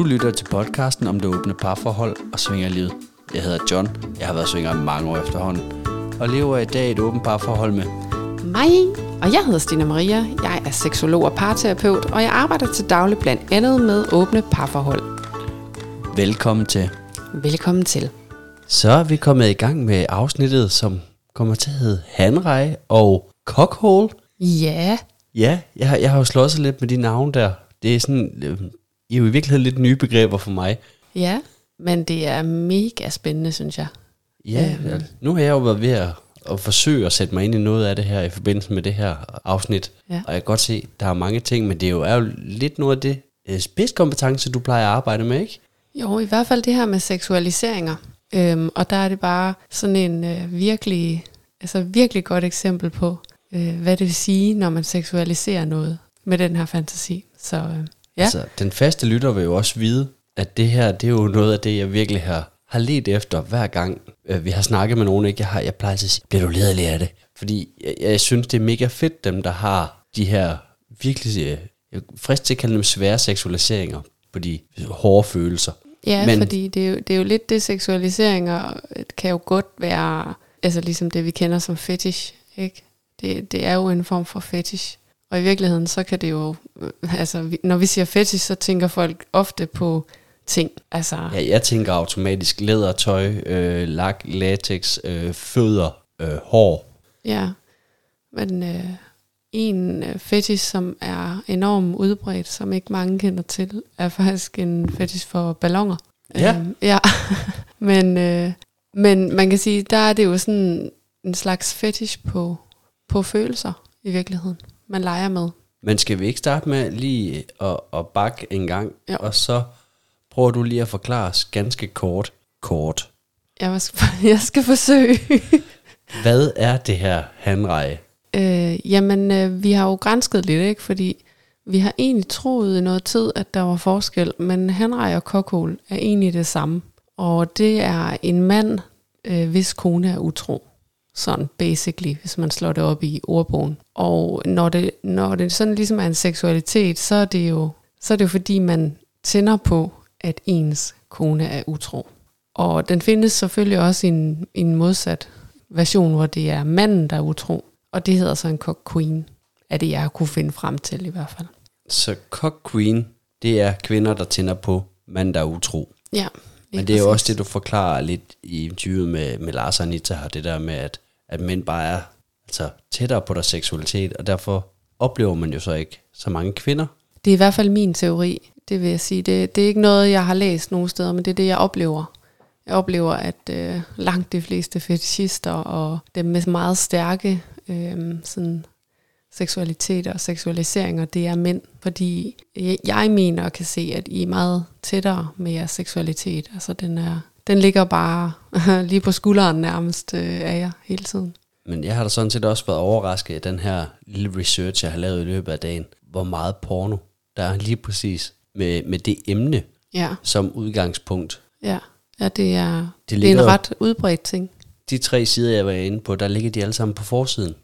Du lytter til podcasten om det åbne parforhold og svingerlivet. Jeg hedder John. Jeg har været svinger i mange år efterhånden. Og lever i dag et åbent parforhold med Mig, og jeg hedder Stina Maria. Jeg er seksolog og parterapeut, og jeg arbejder til daglig blandt andet med åbne parforhold. Velkommen til. Velkommen til. Så er vi kommet i gang med afsnittet, som kommer til at hedde Hanrej og Cockhole. Ja, Ja, jeg, har- jeg har jo slået lidt med de navne der. Det er sådan, øh, I er jo i virkeligheden lidt nye begreber for mig. ja, men det er mega spændende, synes jeg. Ja, Øhm. nu har jeg jo været ved at, at forsøge at sætte mig ind i noget af det her i forbindelse med det her afsnit. Ja. Og jeg kan godt se, der er mange ting, men det er jo, er jo lidt noget af det øh, spidskompetence, du plejer at arbejde med, ikke? Jo, i hvert fald det her med seksualiseringer. Øhm, og der er det bare sådan en øh, virkelig, altså virkelig godt eksempel på, øh, hvad det vil sige, når man seksualiserer noget med den her fantasi. Så øh, ja, Altså, den faste lytter vil jo også vide, at det her, det er jo noget af det, jeg virkelig har, har let efter hver gang, øh, vi har snakket med nogen. Ikke? Jeg, har, jeg plejer til at sige, bliver du lederlig af det? Fordi jeg, jeg synes, det er mega fedt, dem der har de her virkelig, øh, jeg er frist til at kalde dem svære seksualiseringer på de hårde følelser. Ja, Men- Men, fordi det er, jo, det er jo lidt det, seksualiseringer kan jo godt være, altså ligesom det, vi kender som fetish, ikke? Det, det er jo en form for fetish. Og i virkeligheden, så kan det jo, øh, altså når vi siger fetish, så tænker folk ofte på ting. Altså, Ja, jeg tænker automatisk lædertøj, øh, lak, latex, øh, fødder, øh, hår. ja. Men øh, en øh, fetish, som er enormt udbredt, som ikke mange kender til, er faktisk en fetish for ballonger. Ja. Øhm, ja. men, øh, men man kan sige, der er det jo sådan en slags fetish på, på følelser i virkeligheden, man leger med. Men skal vi ikke starte med lige at, at bakke en gang, Jo. og så prøver du lige at forklare os ganske kort, kort. Jeg skal, jeg skal forsøge. Hvad er det her handreje? øh, jamen, øh, vi har jo grænsket lidt, ikke? fordi vi har egentlig troet i noget tid, at der var forskel, men hanrej og kokhol er egentlig det samme. Og det er en mand, øh, hvis kone er utro. Sådan basically, hvis man slår det op i ordbogen. Og når det, når det sådan ligesom er en seksualitet, så er det jo, så er det jo fordi, man tænder på, at ens kone er utro. Og den findes selvfølgelig også i en, i en modsat version, hvor det er manden, der er utro. Og det hedder så en cock queen, er det jeg kunne finde frem til i hvert fald. Så cock queen, det er kvinder, der tænder på mand, der er utro. Ja, Men det er jo også det, du forklarer lidt i interviewet med, med Lars og Anita her, det der med, at, at mænd bare er altså, tættere på deres seksualitet, og derfor oplever man jo så ikke så mange kvinder. Det er i hvert fald min teori, det vil jeg sige. Det, det er ikke noget, jeg har læst nogen steder, men det er det, jeg oplever. Jeg oplever, at øh, langt de fleste fetishister og dem med meget stærke øh, sådan seksualiteter og seksualiseringer, det er mænd. Fordi jeg- mener og kan se, at I er meget tættere med jeres seksualitet. Altså den, er, den ligger bare lige på skulderen nærmest øh, af jer hele tiden. Men jeg har da sådan set også været overrasket af den her lille research, jeg har lavet i løbet af dagen, hvor meget porno der er lige præcis med, med det emne Ja, som udgangspunkt. ja. ja det, er, Det det, er en ret udbredt ting. De tre sider, jeg var inde på, der ligger de alle sammen på forsiden.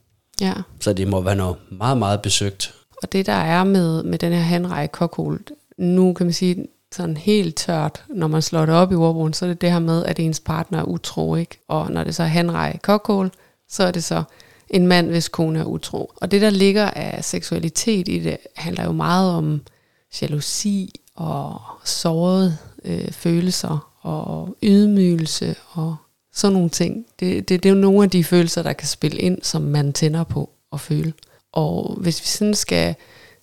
Ja. Så det må være noget meget, meget besøgt. Og det der er med, med den her handrej kokhol, nu kan man sige sådan helt tørt, når man slår det op i ordbogen, så er det det her med, at ens partner er utro, ikke? Og når det så er handrej kokhol, så er det så en mand, hvis kone er utro. Og det, der ligger af seksualitet i det, handler jo meget om jalousi og sårede øh, følelser og ydmygelse og sådan nogle ting. Det, det, det er jo nogle af de følelser, der kan spille ind, som man tænder på at føle. Og hvis vi sådan skal,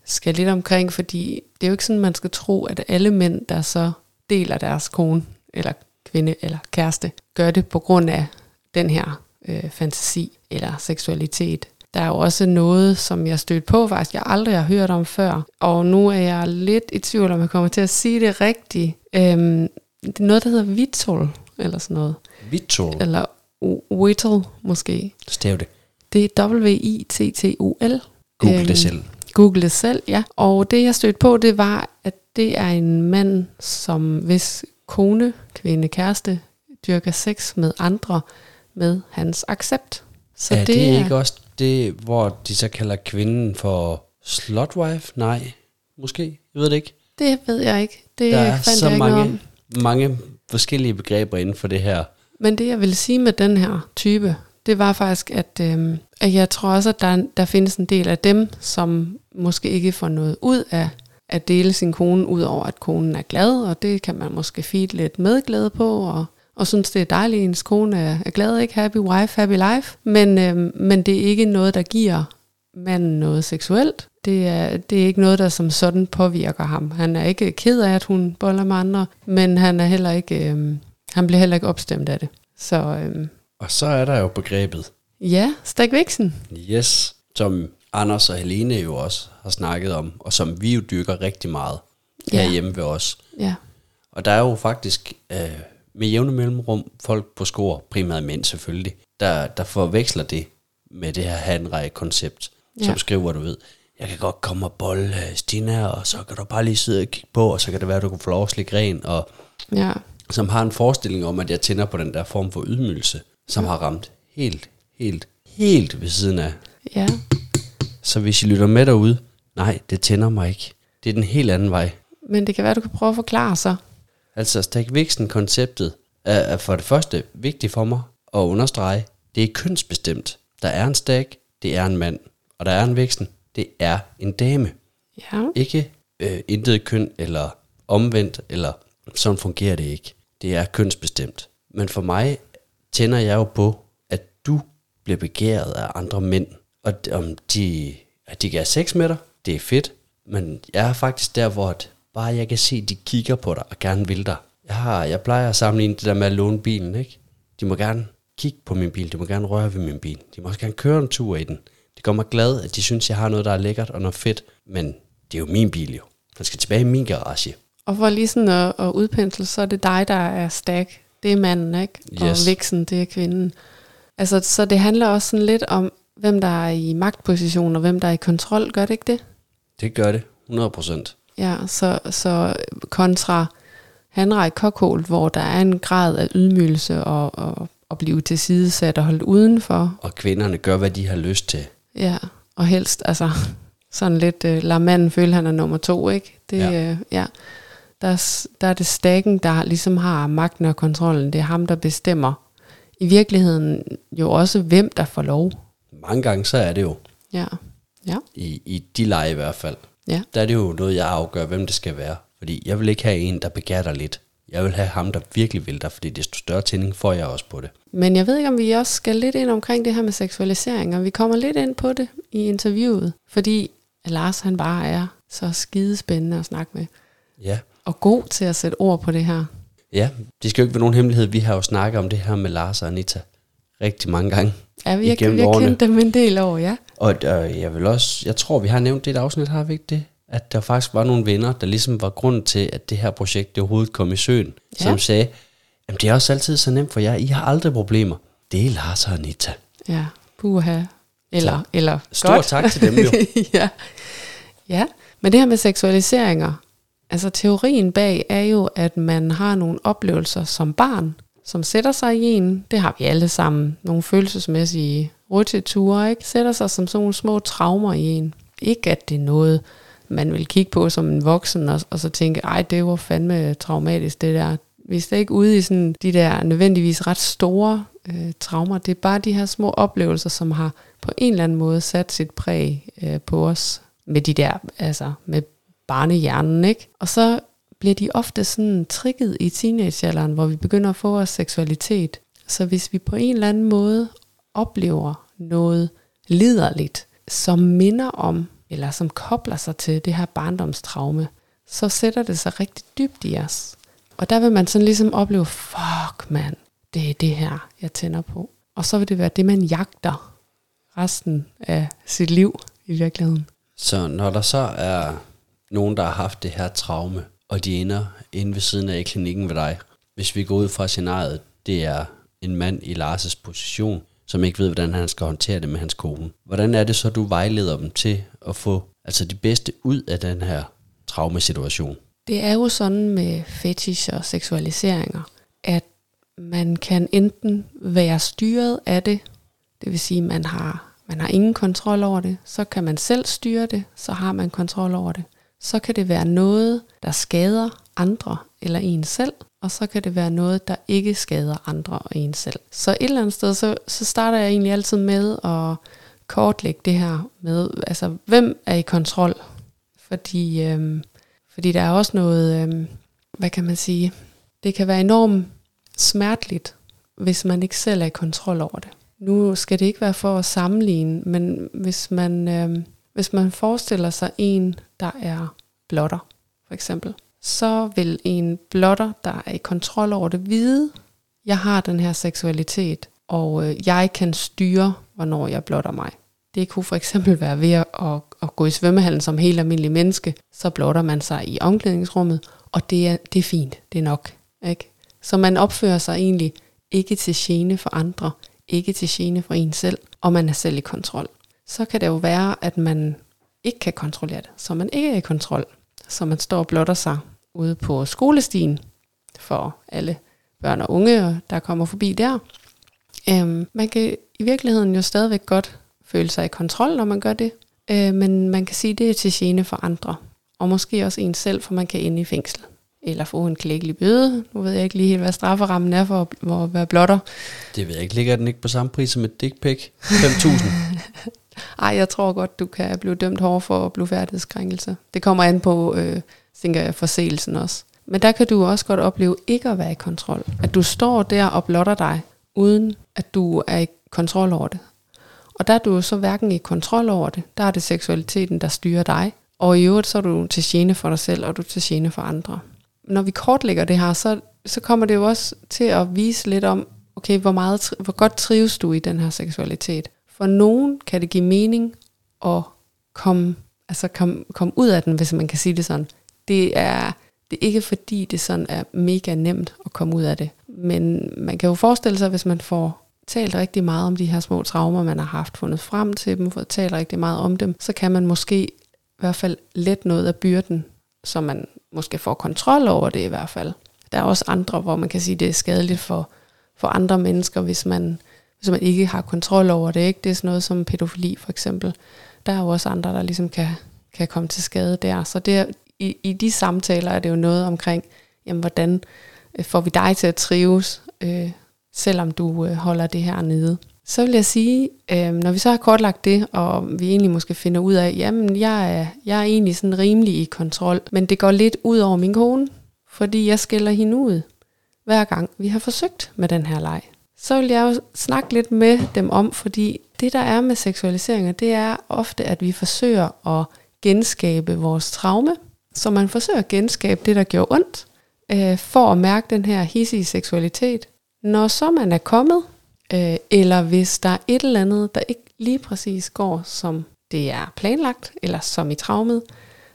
skal lidt omkring, fordi det er jo ikke sådan, man skal tro, at alle mænd, der så deler deres kone, eller kvinde, eller kæreste, gør det på grund af den her øh, fantasi eller seksualitet. Der er jo også noget, som jeg stødt på faktisk, jeg aldrig har hørt om før. Og nu er jeg lidt i tvivl, om jeg kommer til at sige det rigtigt. Øhm, det er noget, der hedder vitol, eller sådan noget. Vitol. Eller whittle, måske. Stav det. Det er W-I-T-T-U-L. Google Øhm, det selv. Google det selv, ja. Og det, jeg stødte på, det var, at det er en mand, som hvis kone, kvinde, kæreste, dyrker sex med andre med hans accept. Så ja, det, det er ikke også det, hvor de så kalder kvinden for slutwife? Nej, måske. Jeg ved det ikke. Det ved jeg ikke. Det Der er så mange, mange forskellige begreber inden for det her. Men det, jeg vil sige med den her type, det var faktisk, at, øh, at jeg tror også, at der, der findes en del af dem, som måske ikke får noget ud af at dele sin kone, ud over at konen er glad, og det kan man måske feed lidt medglæde på, og, og synes, det er dejligt, at ens kone er, er glad, ikke? Happy wife, happy life. Men, øh, men det er ikke noget, der giver manden noget seksuelt. Det er, det er ikke noget, der som sådan påvirker ham. Han er ikke ked af, at hun boller med andre, men han er heller ikke, Øh, han bliver heller ikke opstemt af det. Så øhm, Og så er der jo begrebet ja, Stig Vixen. yes, som Anders og Helene jo også har snakket om, og som vi jo dyrker rigtig meget Ja. herhjemme ved os. Ja, Og der er jo faktisk øh, med jævne mellemrum folk på skor, primært mænd selvfølgelig, der, der forveksler det med det her handrej-koncept, ja. Som skriver, du ved, jeg kan godt komme og bolle Stina, og så kan du bare lige sidde og kigge på, og så kan det være, at du kan få lov at slikke ren, og ja, som har en forestilling om, at jeg tænder på den der form for ydmygelse, som har ramt helt, helt, helt ved siden af. ja, Så hvis I lytter med derude, nej, det tænder mig ikke. Det er den helt anden vej. men det kan være, du kan prøve at forklare sig. Altså Stig-Vixen-konceptet er, er for det første vigtigt for mig at understrege, det er kønsbestemt. Der er en stag, det er en mand. Og der er en vixen, det er en dame. Ja, Ikke øh, intet køn eller omvendt, eller sådan fungerer det ikke. Det er kønsbestemt. Men for mig tænder jeg jo på, at du bliver begæret af andre mænd. Og om de, at de kan have sex med dig, det er fedt. Men jeg er faktisk der, hvor at bare jeg kan se, at de kigger på dig og gerne vil dig. Jeg, har, jeg plejer at sammenligne det der med at låne bilen, ikke? De må gerne kigge på min bil, de må gerne røre ved min bil. De må også gerne køre en tur i den. Det gør mig glad, at de synes, jeg har noget, der er lækkert og noget fedt. Men det er jo min bil jo. Den skal tilbage i min garage og for lige sådan at, at udpensle, så er det dig, der er stag. Det er manden, ikke? Og Yes. Vixen, det er kvinden. Altså, så det handler også sådan lidt om, hvem der er i magtposition, og hvem der er i kontrol. Gør det ikke det? Det gør det, 100%. Ja, så, så kontra handrej kokhold, hvor der er en grad af ydmygelse og, og, og blive tilsidesat og holdt udenfor. Og kvinderne gør, hvad de har lyst til. Ja, og helst altså sådan lidt, øh, lad manden føle, han er nummer to, ikke? Det, ja. Øh, ja. Der, er der er det stakken, der ligesom har magten og kontrollen. Det er ham, der bestemmer. I virkeligheden jo også, hvem der får lov. Mange gange så er det jo, Ja, ja, i, i de lege i hvert fald, ja. der er det jo noget, jeg afgør, hvem det skal være. Fordi jeg vil ikke have en, der begærer dig lidt. Jeg vil have ham, der virkelig vil dig, fordi desto større tænding får jeg også på det. Men jeg ved ikke, om vi også skal lidt ind omkring det her med seksualisering, og vi kommer lidt ind på det i interviewet, fordi Lars han bare er så skidespændende at snakke med, Ja. Og god til at sætte ord på det her. Ja, det skal jo ikke være nogen hemmelighed. Vi har jo snakket om det her med Lars og Anita rigtig mange gange. Ja, vi har, vi har kendt dem en del år, ja. Og øh, jeg vil også, jeg tror, vi har nævnt det i et afsnit, har vi ikke det? At der faktisk var nogle venner, der ligesom var grunden til, at det her projekt det overhovedet kom i søen, Ja. som sagde, jamen det er også altid så nemt for jer, I har aldrig problemer. Det er Lars og Anita. Ja, puha. Eller, Så, eller Stor godt. tak til dem jo. ja. ja, men det her med seksualiseringer, altså teorien bag er jo, at man har nogle oplevelser som barn, som sætter sig i en. Det har vi alle sammen. Nogle følelsesmæssige rutsjeture, ikke? Sætter sig som sådan nogle små traumer i en. Ikke at det er noget, man vil kigge på som en voksen, og, og så tænke, ej, det var fandme traumatisk, det der. Vi er slet ikke ude i sådan de der nødvendigvis ret store øh, traumer. Det er bare de her små oplevelser, som har på en eller anden måde sat sit præg øh, på os med de der, altså med barnehjernen, ikke? Og så bliver de ofte sådan trigget i teenagealderen, hvor vi begynder at få vores seksualitet. Så hvis vi på en eller anden måde oplever noget liderligt, som minder om, eller som kobler sig til det her barndomstraume, så sætter det sig rigtig dybt i os. Og der vil man sådan ligesom opleve, fuck mand, det er det her, jeg tænder på. Og så vil det være det, man jagter resten af sit liv i virkeligheden. Så når der så er nogen, der har haft det her traume, og de ender inde ved siden af i klinikken ved dig, hvis vi går ud fra scenariet, det er en mand i Lars' position, som ikke ved, hvordan han skal håndtere det med hans kone. Hvordan er det så, du vejleder dem til at få altså de bedste ud af den her traumesituation? Det er jo sådan med fetish og seksualiseringer, at man kan enten være styret af det, det vil sige, at man har, man har ingen kontrol over det, så kan man selv styre det, så har man kontrol over det så kan det være noget, der skader andre eller en selv, og så kan det være noget, der ikke skader andre og en selv. Så et eller andet sted, så, så starter jeg egentlig altid med at kortlægge det her med, altså hvem er i kontrol? Fordi, øhm, fordi der er også noget, øhm, hvad kan man sige, det kan være enormt smerteligt, hvis man ikke selv er i kontrol over det. Nu skal det ikke være for at sammenligne, men hvis man, øhm, hvis man forestiller sig en, der er blotter, for eksempel, så vil en blotter, der er i kontrol over det, vide, jeg har den her seksualitet, og øh, jeg kan styre, hvornår jeg blotter mig. Det kunne for eksempel være ved at, at, at gå i svømmehallen som helt almindelig menneske, så blotter man sig i omklædningsrummet, og det er, det er fint, det er nok. Ikke? Så man opfører sig egentlig ikke til gene for andre, ikke til gene for en selv, og man er selv i kontrol. Så kan det jo være, at man ikke kan kontrollere det, så man ikke er i kontrol, så man står og blotter sig ude på skolestien for alle børn og unge, der kommer forbi der. Øhm, man kan i virkeligheden jo stadigvæk godt føle sig i kontrol, når man gør det, øh, men man kan sige, at det er til gene for andre, og måske også en selv, for man kan ende i fængsel eller få en klækkelig bøde. Nu ved jeg ikke lige helt, hvad strafferammen er for at, for at være blotter. Det ved jeg ikke. Ligger den ikke på samme pris som et dick pic? 5.000? Ej, jeg tror godt, du kan blive dømt hård for blufærdighedskrænkelse. Det kommer an på, øh, tænker jeg, forseelsen også. Men der kan du også godt opleve ikke at være i kontrol. At du står der og blotter dig, uden at du er i kontrol over det. Og der er du så hverken i kontrol over det, der er det seksualiteten, der styrer dig. Og i øvrigt så er du til gene for dig selv, og du er til gene for andre. Når vi kortlægger det her, så, så kommer det jo også til at vise lidt om, okay, hvor, meget, hvor godt trives du i den her seksualitet. For nogen kan det give mening at komme, altså komme, komme ud af den, hvis man kan sige det sådan. Det er, det er ikke fordi, det sådan er mega nemt at komme ud af det. Men man kan jo forestille sig, hvis man får talt rigtig meget om de her små traumer, man har haft, fundet frem til dem, fået talt rigtig meget om dem, så kan man måske i hvert fald let noget af byrden, så man måske får kontrol over det i hvert fald. Der er også andre, hvor man kan sige, det er skadeligt for, for andre mennesker, hvis man, hvis man ikke har kontrol over det. Ikke? Det er sådan noget som pædofili for eksempel. Der er jo også andre, der ligesom kan, kan komme til skade der. Så det er, i, i de samtaler er det jo noget omkring, jamen, hvordan øh, får vi dig til at trives, øh, selvom du øh, holder det her nede. Så vil jeg sige, øh, når vi så har kortlagt det, og vi egentlig måske finder ud af, jamen jeg er, jeg er egentlig sådan rimelig i kontrol, men det går lidt ud over min kone, fordi jeg skiller hende ud, hver gang vi har forsøgt med den her leg. Så vil jeg jo snakke lidt med dem om, fordi det der er med seksualiseringer, det er ofte, at vi forsøger at genskabe vores traume, så man forsøger at genskabe det, der gjorde ondt, øh, for at mærke den her hissige seksualitet. Når så man er kommet, øh, eller hvis der er et eller andet, der ikke lige præcis går, som det er planlagt, eller som i traumet,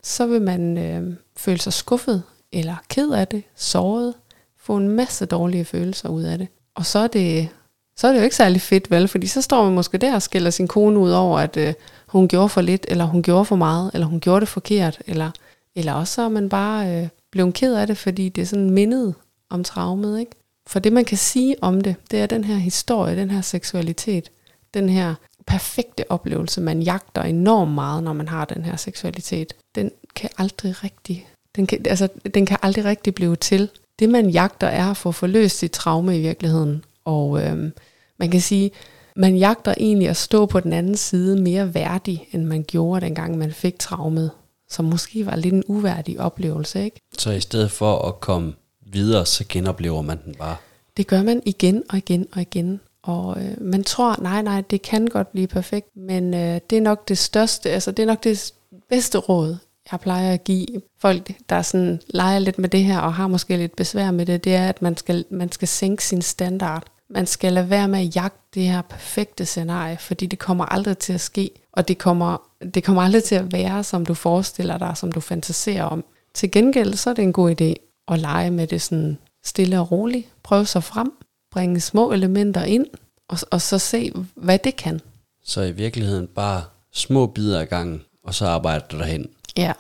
så vil man øh, føle sig skuffet, eller ked af det, såret, få en masse dårlige følelser ud af det. Og så er det, så er det jo ikke særlig fedt, vel? Fordi så står man måske der og skælder sin kone ud over, at øh, hun gjorde for lidt, eller hun gjorde for meget, eller hun gjorde det forkert, eller, eller også så er man bare øh, blevet ked af det, fordi det er sådan mindet om traumet, ikke? For det, man kan sige om det, det er den her historie, den her seksualitet, den her perfekte oplevelse, man jagter enormt meget, når man har den her seksualitet. Den kan aldrig rigtig, den kan, altså, den kan aldrig rigtig blive til. Det, man jagter, er at få forløst sit traume i virkeligheden. Og øhm, man kan sige, man jagter egentlig at stå på den anden side mere værdig, end man gjorde dengang, man fik traumet. Som måske var lidt en uværdig oplevelse, ikke? Så i stedet for at komme videre, så genoplever man den bare. Det gør man igen og igen og igen. Og øh, man tror, nej, nej, det kan godt blive perfekt, men øh, det er nok det største, altså det er nok det bedste råd, jeg plejer at give folk, der sådan leger lidt med det her, og har måske lidt besvær med det, det er, at man skal, man skal sænke sin standard. Man skal lade være med at jagte det her perfekte scenarie, fordi det kommer aldrig til at ske, og det kommer, det kommer aldrig til at være, som du forestiller dig, som du fantaserer om. Til gengæld, så er det en god idé at lege med det sådan stille og roligt. Prøve sig frem, bringe små elementer ind, og, og så se, hvad det kan. Så i virkeligheden bare små bidder af gangen, og så arbejder du derhen. Ja,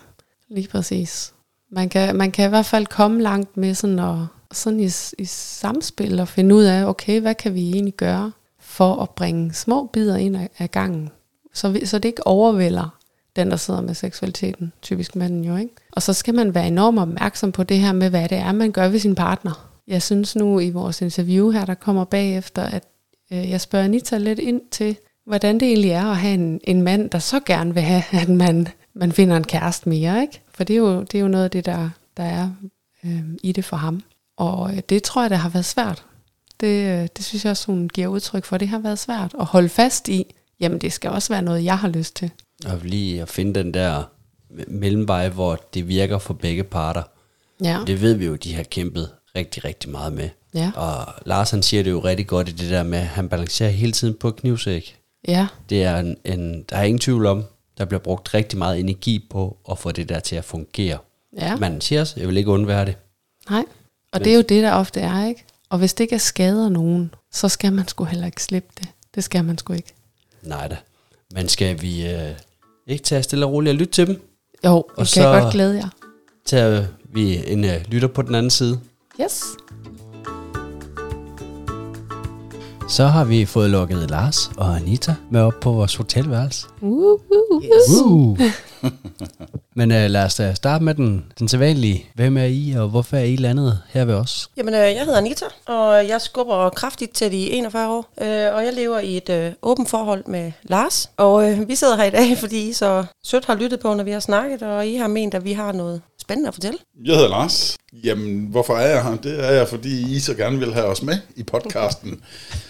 lige præcis. Man kan, man kan i hvert fald komme langt med sådan, og, sådan i, i samspil og finde ud af, okay, hvad kan vi egentlig gøre for at bringe små bidder ind af, af gangen, så, vi, så det ikke overvælder den, der sidder med seksualiteten, typisk manden jo, ikke? Og så skal man være enormt opmærksom på det her med, hvad det er, man gør ved sin partner. Jeg synes nu i vores interview her, der kommer bagefter, at øh, jeg spørger Anita lidt ind til, hvordan det egentlig er at have en, en mand, der så gerne vil have, at man, man finder en kæreste mere, ikke? For det er jo, det er jo noget af det, der, der er øh, i det for ham. Og øh, det tror jeg, det har været svært. Det, øh, det synes jeg også, hun giver udtryk for. Det har været svært at holde fast i, jamen det skal også være noget, jeg har lyst til. Og lige at finde den der mellemvej, hvor det virker for begge parter. Ja. Det ved vi jo, de har kæmpet rigtig, rigtig meget med. Ja. Og Lars han siger det jo rigtig godt i det der med, at han balancerer hele tiden på knivsæk. Ja, Det er en, en, der er ingen tvivl om, der bliver brugt rigtig meget energi på at få det der til at fungere. ja. Man siger også, jeg vil ikke undvære det. Nej. Og det er jo det, der ofte er, ikke? Og hvis det ikke er skader nogen, så skal man sgu heller ikke slippe det. Det skal man sgu ikke. Nej da. Men skal vi øh, ikke tage stille og roligt og lytte til dem? Jo, og kan så- jeg godt glæde jer. Tager vi en øh, lytter på den anden side. Yes. Så har vi fået lukket Lars og Anita med op på vores hotelværelse. Uh, uh, Yes. Uh. Men øh, lad os da starte med den, den sædvanlige. Hvem er I, og hvorfor er I landet her ved os? Jamen, øh, jeg hedder Anita, og jeg skubber kraftigt til de 41 år. Øh, og jeg lever i et øh, åbent forhold med Lars. Og øh, vi sidder her i dag, fordi I så sødt har lyttet på, når vi har snakket, og I har ment, at vi har noget spændende at fortælle. Jeg hedder Lars. Jamen, hvorfor er jeg her? Det er jeg, fordi I så gerne vil have os med i podcasten.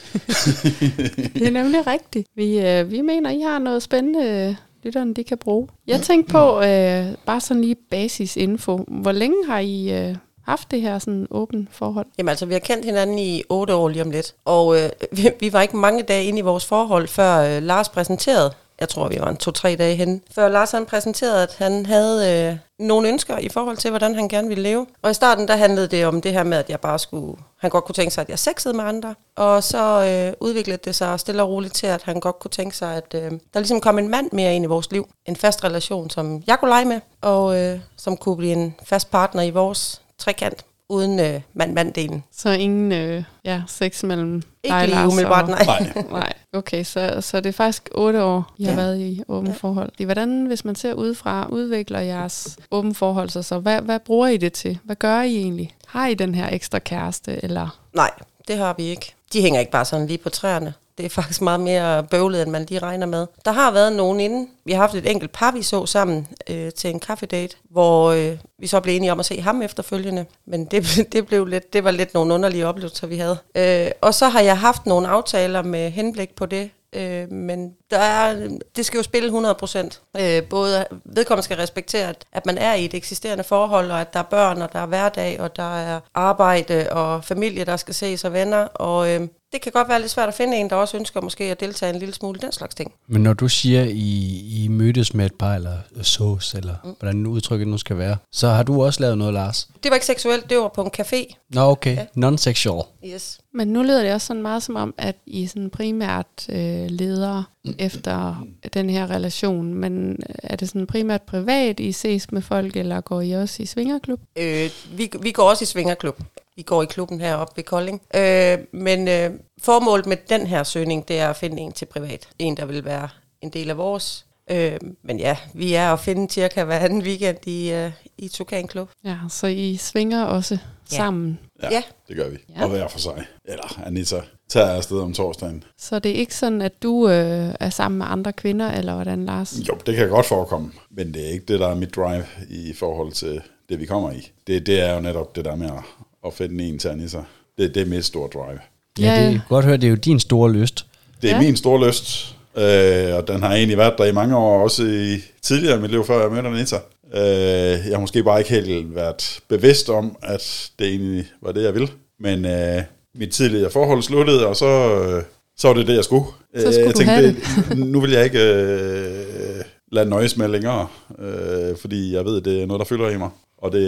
Det er nemlig rigtigt. Vi, øh, vi mener, I har noget spændende, lytterne de kan bruge. Jeg tænkte på, øh, bare sådan lige basisinfo. Hvor længe har I øh, haft det her sådan åbent forhold? Jamen altså, vi har kendt hinanden i otte år lige om lidt. Og øh, vi, vi var ikke mange dage inde i vores forhold, før øh, Lars præsenterede, jeg tror, vi var en to-tre dage hen, før Lars han præsenterede, at han havde øh, nogle ønsker i forhold til, hvordan han gerne ville leve. Og i starten, der handlede det om det her med, at jeg bare skulle, han godt kunne tænke sig, at jeg sexede med andre. Og så øh, udviklede det sig stille og roligt til, at han godt kunne tænke sig, at øh, der ligesom kom en mand mere ind i vores liv. En fast relation, som jeg kunne lege med, og øh, som kunne blive en fast partner i vores trekant, uden øh, mand-mand-delen. Så ingen øh, ja, sex mellem Ikke dig, lige Lars, umiddelbart, og- nej. Nej. Nej, okay, så, så det er faktisk otte år, I har Ja. været i åbent forhold. Hvordan, hvis man ser udefra, udvikler jeres åbent forhold sig så? Hvad, hvad bruger I det til? Hvad gør I egentlig? Har I den her ekstra kæreste, eller? Nej, det har vi ikke. De hænger ikke bare sådan lige på træerne. Det er faktisk meget mere bøvlet, end man lige regner med. Der har været nogen inden. Vi har haft et enkelt par, vi så sammen øh, til en kaffedate, hvor øh, vi så blev enige om at se ham efterfølgende. Men det, det, blev lidt, det var lidt nogle underlige oplevelser, vi havde. Øh, og så har jeg haft nogle aftaler med henblik på det, Øh, men der er, det skal jo spille 100 procent. Øh, både vedkommende skal respektere, at, at man er i et eksisterende forhold, og at der er børn, og der er hverdag, og der er arbejde og familie, der skal ses og venner. Og øh, det kan godt være lidt svært at finde en, der også ønsker måske at deltage en lille smule i den slags ting. Men når du siger, I, I mødtes med et par, eller sås, eller mm. hvordan udtrykket nu skal være, så har du også lavet noget, Lars? Det var ikke seksuelt, det var på en café. Nå, okay. Ja. Non-sexual. Yes. Men nu lyder det også sådan meget som om, at I sådan primært øh, leder efter den her relation. Men øh, er det sådan primært privat, I ses med folk, eller går I også i svingerklub? Øh, vi, vi går også i svingerklub. Vi går i klubben heroppe ved Kolding. Øh, men øh, formålet med den her søgning, det er at finde en til privat. En, der vil være en del af vores. Øh, men ja, vi er at finde cirka hver anden weekend i, øh, i Tukan Klub. Ja, så I svinger også Ja. sammen. Ja, Ja. det gør vi. Ja. Og hver for sig. Eller Anita tager afsted om torsdagen. Så det er ikke sådan, at du øh, er sammen med andre kvinder, eller hvordan, Lars? Jo, det kan godt forekomme, men det er ikke det, der er mit drive i forhold til det, vi kommer i. Det, det er jo netop det der med at, at finde en til Anissa. Det, det er mit store drive. Ja, Ja, det er godt høre, det er jo din store lyst. Det er Ja. min store lyst, øh, og den har egentlig været der i mange år, også i tidligere i mit liv, før jeg mødte Anita. Øh, jeg har måske bare ikke helt været bevidst om, at det egentlig var det, jeg ville. Men øh, mit tidligere forhold sluttede, og så, øh, så var det det, jeg skulle. Så skulle Øh, jeg du have det, nu vil jeg ikke øh, lade nøjes med længere, øh, fordi jeg ved, at det er noget, der fylder i mig, og det,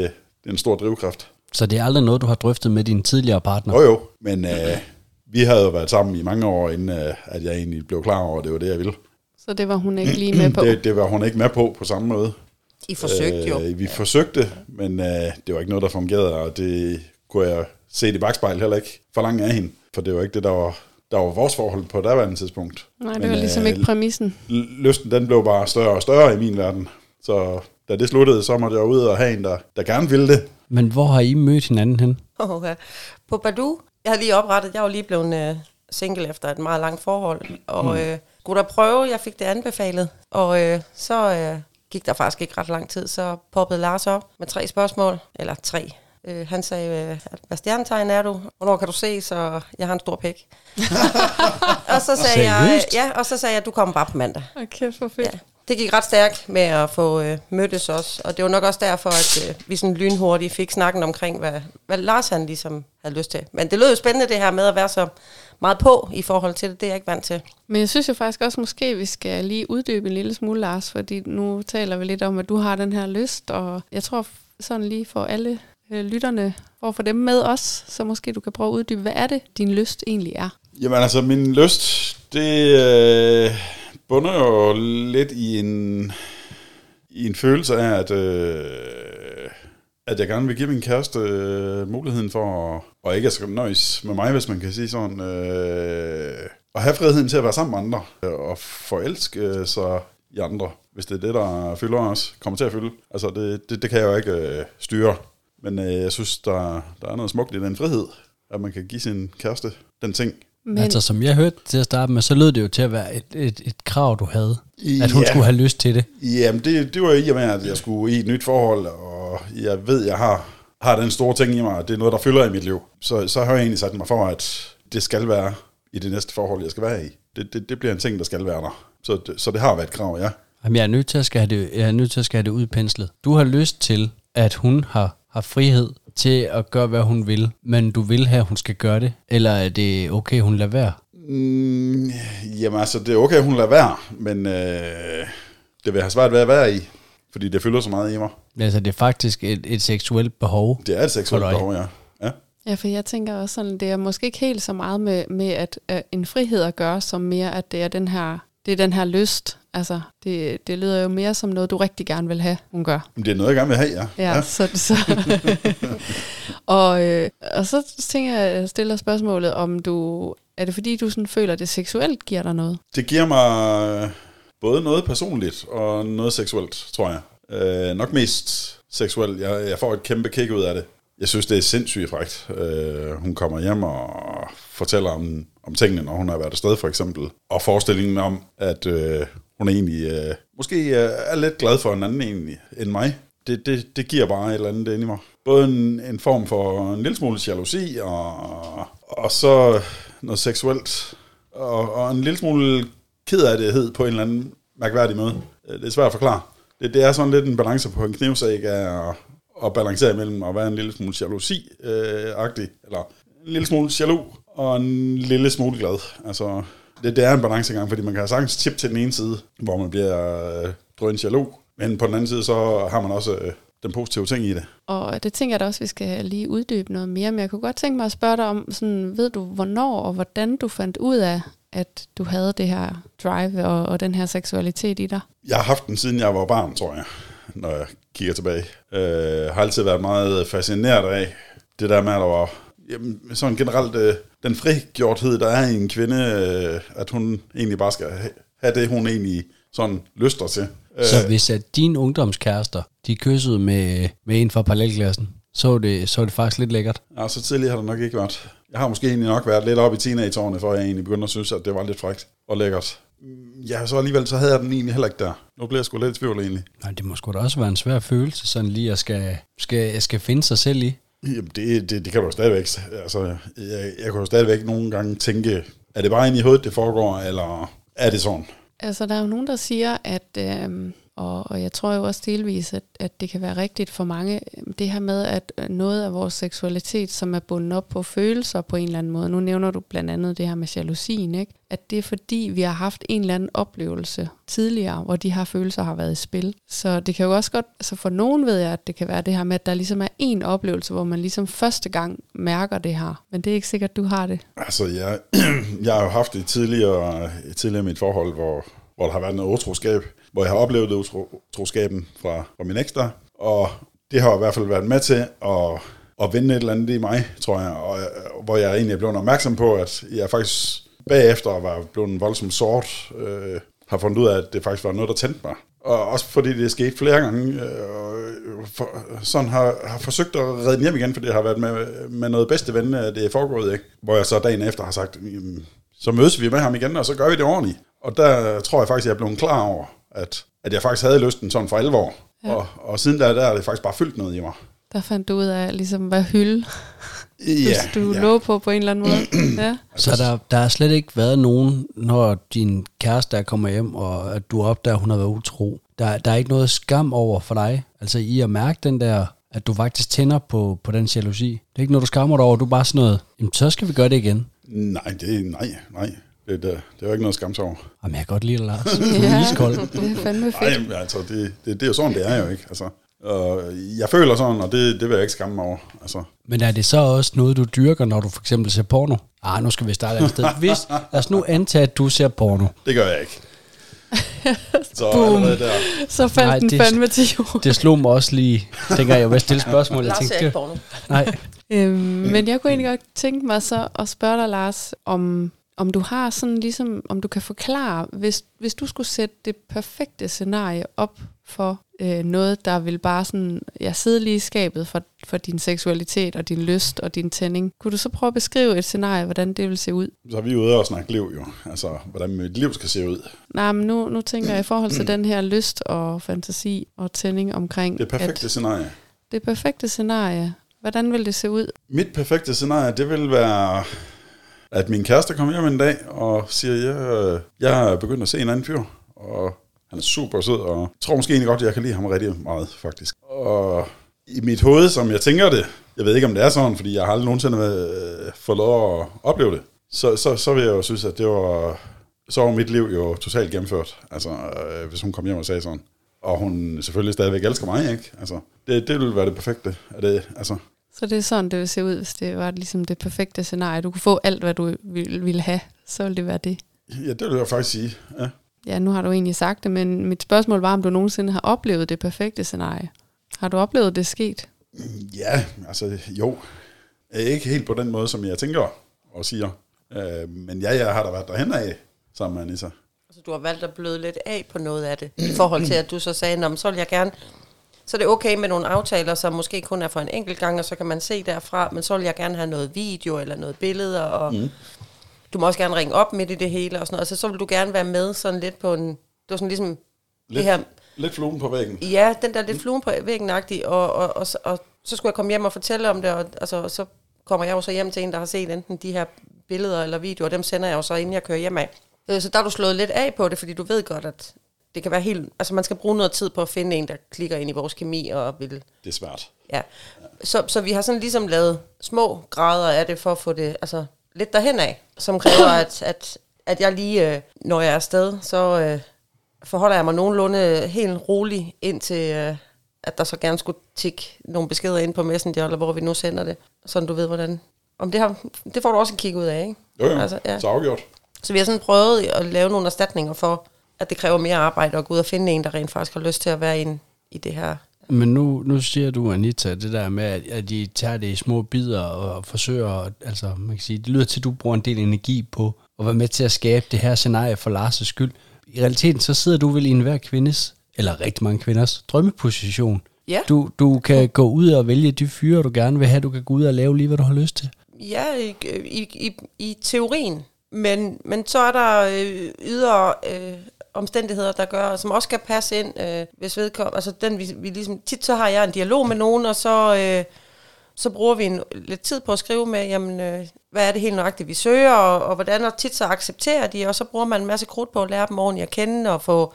det er en stor drivkraft. Så det er aldrig noget, du har drøftet med din tidligere partner? Jo jo, men øh, vi havde jo været sammen i mange år, inden øh, at jeg egentlig blev klar over, at det var det, jeg ville. Så det var hun ikke lige med på. Det, det var hun ikke med på på samme måde. I forsøgte jo. Øh, vi forsøgte, men øh, det var ikke noget, der fungerede, og det kunne jeg se i bagspejl heller ikke for langt af hende. For det var ikke det, der var der var vores forhold på daværende tidspunkt. Nej, det Men, var ligesom øh, ikke præmissen. Lysten den blev bare større og større i min verden. Så da det sluttede, så måtte jeg ud og have en, der, der gerne ville det. Men hvor har I mødt hinanden hen? Okay. På Badu, jeg har lige oprettet, jeg var lige blevet øh, single efter et meget langt forhold, og mm. øh, skulle der prøve, jeg fik det anbefalet, og øh, så øh, gik der faktisk ikke ret lang tid, så poppede Lars op med tre spørgsmål, eller tre. Øh, han sagde, øh, hvad stjernetegn er du? Hvornår kan du se, så jeg har en stor pæk. og så sagde jeg, Seriøst? ja, og så sagde jeg, du kommer bare på mandag. Okay, for fedt. Ja. Det gik ret stærkt med at få øh, mødtes også, og det var nok også derfor, at øh, vi sådan lynhurtigt fik snakken omkring, hvad, hvad Lars han ligesom havde lyst til. Men det lød jo spændende det her med at være så meget på i forhold til det, det er jeg ikke vant til. Men jeg synes jo faktisk også, måske vi skal lige uddybe en lille smule, Lars, fordi nu taler vi lidt om, at du har den her lyst, og jeg tror sådan lige for alle øh, lytterne, for at få dem med os, så måske du kan prøve at uddybe, hvad er det, din lyst egentlig er? Jamen altså, min lyst, det øh, bunder jo lidt i en, i en følelse af, at, øh, at jeg gerne vil give min kæreste øh, muligheden for at, og ikke at skal nøjes med mig, hvis man kan sige sådan, øh, at have friheden til at være sammen med andre, øh, og forelske øh, sig i andre, hvis det er det, der fylder os, kommer til at fylde. Altså, det, det, det kan jeg jo ikke øh, styre. Men øh, jeg synes, der, der er noget smukt i den frihed, at man kan give sin kæreste den ting, men. Altså, som jeg hørte til at starte med, så lød det jo til at være et, et, et krav, du havde. At hun Ja. skulle have lyst til det. Jamen, det, det var i og med, at jeg skulle i et nyt forhold, og jeg ved, jeg har, har den store ting i mig, at det er noget, der fylder i mit liv. Så, så har jeg egentlig sat mig for, at det skal være i det næste forhold, jeg skal være i. Det, det, det bliver en ting, der skal være der. Så det, så det har været et krav, ja. Jamen, jeg er nødt til at skal have det, jeg er nødt til at skal have det udpenslet. Du har lyst til, at hun har, har frihed til at gøre, hvad hun vil, men du vil have, at hun skal gøre det, eller er det okay, hun lader være? Mm, jamen altså, det er okay, hun lader være, men øh, det vil have svært ved at være i, fordi det fylder så meget i mig. Altså, det er faktisk et, et seksuelt behov. Det er et seksuelt behov, ja. ja. Ja, for jeg tænker også sådan, det er måske ikke helt så meget med, med at, at en frihed at gøre, som mere, at det er den her, det er den her lyst. Altså, det, det lyder jo mere som noget, du rigtig gerne vil have, hun gør. Men det er noget, jeg gerne vil have, ja. Ja, ja. så, så og, øh, og så tænker jeg, at jeg stiller spørgsmålet, om du, er det fordi, du sådan føler, at det seksuelt giver dig noget? Det giver mig både noget personligt og noget seksuelt, tror jeg. Øh, nok mest seksuelt. Jeg, jeg får et kæmpe kick ud af det. Jeg synes, det er sindssygt frækt. Øh, hun kommer hjem og fortæller om, om tingene, når hun har været afsted, for eksempel. Og forestillingen om, at øh, hun egentlig øh, måske øh, er lidt glad for en anden egentlig, end mig. Det, det, det giver bare et eller andet inde i mig. Både en, en form for en lille smule jalousi, og, og så noget seksuelt, og, og en lille smule ked af det på en eller anden mærkværdig måde. Øh, det er svært at forklare. Det, det er sådan lidt en balance på en knivsæk af at, at balancere imellem at være en lille smule jalousi-agtig, øh, eller en lille smule jaloux, og en lille smule glad. Altså, det, det er en balancegang, fordi man kan have sagtens tip til den ene side, hvor man bliver øh, drøn jaloux, men på den anden side, så har man også øh, den positive ting i det. Og det tænker jeg da også, vi skal lige uddybe noget mere, men jeg kunne godt tænke mig at spørge dig om, sådan, ved du, hvornår og hvordan du fandt ud af, at du havde det her drive og, og den her seksualitet i dig? Jeg har haft den, siden jeg var barn, tror jeg, når jeg kigger tilbage. Øh, har altid været meget fascineret af det der med, at der var jamen, sådan generelt øh, den frigjorthed, der er i en kvinde, øh, at hun egentlig bare skal ha- have det, hun egentlig sådan lyster til. Øh, Så hvis at dine ungdomskærester, de kyssede med, med en fra parallelklassen, så var det, så var det faktisk lidt lækkert. Ja, så tidligt har det nok ikke været. Jeg har måske egentlig nok været lidt oppe i teenageårene, før jeg egentlig begyndte at synes, at det var lidt frækt og lækkert. Ja, så alligevel, så havde jeg den egentlig heller ikke der. Nu bliver jeg sgu lidt i tvivl egentlig. Nej, det må sgu da også være en svær følelse, sådan lige at skal, skal, skal finde sig selv i. Jamen, det, det, det kan du jo stadigvæk. Altså, jeg, jeg kan jo stadigvæk nogle gange tænke, er det bare inde i hovedet, det foregår, eller er det sådan? Altså, der er jo nogen, der siger, at, øh, og, og jeg tror jo også delvis, at, at det kan være rigtigt for mange, det her med, at noget af vores seksualitet, som er bundet op på følelser på en eller anden måde, nu nævner du blandt andet det her med jalousien, ikke? at det er fordi, vi har haft en eller anden oplevelse tidligere, hvor de her følelser har været i spil. Så det kan jo også godt, altså for nogen ved jeg, at det kan være det her med, at der ligesom er en oplevelse, hvor man ligesom første gang mærker det her, men det er ikke sikkert, du har det. Altså, jeg, jeg har jo haft det tidligere, tidligere i mit forhold, hvor, hvor der har været noget utroskab, hvor jeg har oplevet utroskaben fra, fra min eks og det har i hvert fald været med til at, at vende et eller andet i mig, tror jeg, og, øh, hvor jeg egentlig er blevet opmærksom på, at jeg faktisk bagefter var blevet en voldsom sort, øh, har fundet ud af, at det faktisk var noget, der tændte mig. Og også fordi det er sket flere gange, øh, og øh, for, sådan har, har forsøgt at redde den hjem igen, fordi det har været med, med noget bedste ven, øh, det er foregået, ikke? Hvor jeg så dagen efter har sagt, så mødes vi med ham igen, og så gør vi det ordentligt. Og der tror jeg faktisk, jeg er blevet klar over, at, at jeg faktisk havde lysten sådan for alvor. Ja. Og, og siden der, der er det faktisk bare fyldt noget i mig. Der fandt du ud af, ligesom, hvad hylde Ja, du ja. lå på på en eller anden måde. ja. Så der, der har slet ikke været nogen, når din kæreste er kommer hjem, og at du opdager, at hun har været utro. Der, der er ikke noget skam over for dig. Altså i at mærke den der, at du faktisk tænder på, på den jalousi. Det er ikke noget, du skammer dig over. Du er bare sådan noget, jamen så skal vi gøre det igen. Nej, det, nej, nej. Det, det, det er jo ikke noget skams over. Jamen jeg kan godt lide Lars. Du er Ja. iskold. Det er fandme fedt. Nej, men altså, det, det, det er jo sådan, det er jo ikke. Altså, og jeg føler sådan, og det, det vil jeg ikke skamme mig over. Altså, Men er det så også noget, du dyrker, når du for eksempel ser porno? Ah, nu skal vi starte et sted. Hvis, lad os nu antage, at du ser porno. det gør jeg ikke. Så Boom. der. Så faldt Nej, den det- fandme til jorden. Det slog mig også lige, dengang jeg var stille spørgsmål. Jeg Lars ser tænkte, ikke porno. nej, Øhm, men jeg kunne egentlig godt tænke mig så at spørge dig, Lars, om, om du har sådan ligesom, om du kan forklare, hvis, hvis du skulle sætte det perfekte scenarie op for øh, noget, der vil bare sådan, ja, sidde lige i skabet for, for din seksualitet og din lyst og din tænding. Kunne du så prøve at beskrive et scenarie, hvordan det vil se ud? Så er vi ude og snakke liv jo. Altså, hvordan mit liv skal se ud. Nej, men nu, nu tænker jeg i forhold til den her lyst og fantasi og tænding omkring, Det perfekte at scenarie. det perfekte scenarie, hvordan vil det se ud? Mit perfekte scenarie, det vil være, at min kæreste kommer hjem en dag og siger, jeg, jeg er begyndt at se en anden fyr, og han er super sød, og jeg tror måske egentlig godt, at jeg kan lide ham rigtig meget, faktisk. Og i mit hoved, som jeg tænker det, jeg ved ikke, om det er sådan, fordi jeg har aldrig nogensinde øh, fået lov at opleve det, så, så, så vil jeg jo synes, at det var, så var mit liv jo totalt gennemført, altså øh, hvis hun kom hjem og sagde sådan. Og hun selvfølgelig stadigvæk elsker mig, ikke? Altså, det, det ville være det perfekte. Er det, altså, så det er sådan, det vil se ud, hvis det var ligesom det perfekte scenarie. Du kunne få alt, hvad du ville, ville have, så ville det være det. Ja, det vil jeg faktisk sige. Ja. Ja, nu har du egentlig sagt det, men mit spørgsmål var, om du nogensinde har oplevet det perfekte scenarie. Har du oplevet det sket? ja, altså jo. Ikke helt på den måde, som jeg tænker og siger. Øh, men ja, jeg har da været derhen af sammen med Anissa. Altså, du har valgt at bløde lidt af på noget af det, i forhold til, at du så sagde, "Nå, men så vil jeg gerne... Så er det okay med nogle aftaler, som måske kun er for en enkelt gang, og så kan man se derfra, men så vil jeg gerne have noget video eller noget billeder, og mm. du må også gerne ringe op midt i det hele og sådan noget. Altså, så vil du gerne være med sådan lidt på en... Det var sådan ligesom Lidt, det her... lidt fluen på væggen. Ja, den der lidt fluen på væggen og, og, og, og, og, så skulle jeg komme hjem og fortælle om det, og altså, så kommer jeg jo så hjem til en, der har set enten de her billeder eller videoer, dem sender jeg jo så, inden jeg kører hjem af. Øh, Så der er du slået lidt af på det, fordi du ved godt, at det kan være helt... Altså man skal bruge noget tid på at finde en, der klikker ind i vores kemi og vil... Det er svært. Ja. Så, så vi har sådan ligesom lavet små grader af det, for at få det altså, lidt derhen af, som kræver, at, at, at jeg lige, øh, når jeg er afsted, så øh, forholder jeg mig nogenlunde helt rolig indtil, øh, at der så gerne skulle tikke nogle beskeder ind på Messenger, eller hvor vi nu sender det, sådan du ved, hvordan... Om det, har, det får du også en kig ud af, ikke? Jo, jo. Altså, ja. Så afgjort. Så vi har sådan prøvet at lave nogle erstatninger for, at det kræver mere arbejde at gå ud og finde en, der rent faktisk har lyst til at være inde i det her. Men nu, nu siger du, Anita, det der med, at, at de tager det i små bidder og forsøger, altså man kan sige, det lyder til, at du bruger en del energi på at være med til at skabe det her scenarie for Lars' skyld. I realiteten, så sidder du vel i enhver kvindes, eller rigtig mange kvinders, drømmeposition. Ja. Du, du kan gå ud og vælge de fyre, du gerne vil have. Du kan gå ud og lave lige, hvad du har lyst til. Ja, i, i, i, i teorien. Men, men så er der øh, ydre øh, omstændigheder, der gør, som også kan passe ind, øh, hvis vedkommende, altså den, vi, vi ligesom, tit så har jeg en dialog med nogen, og så, øh, så bruger vi en, lidt tid på at skrive med, jamen, øh, hvad er det helt nøjagtigt, vi søger, og, og hvordan, og tit så accepterer de, og så bruger man en masse krudt på at lære dem ordentligt at kende, og få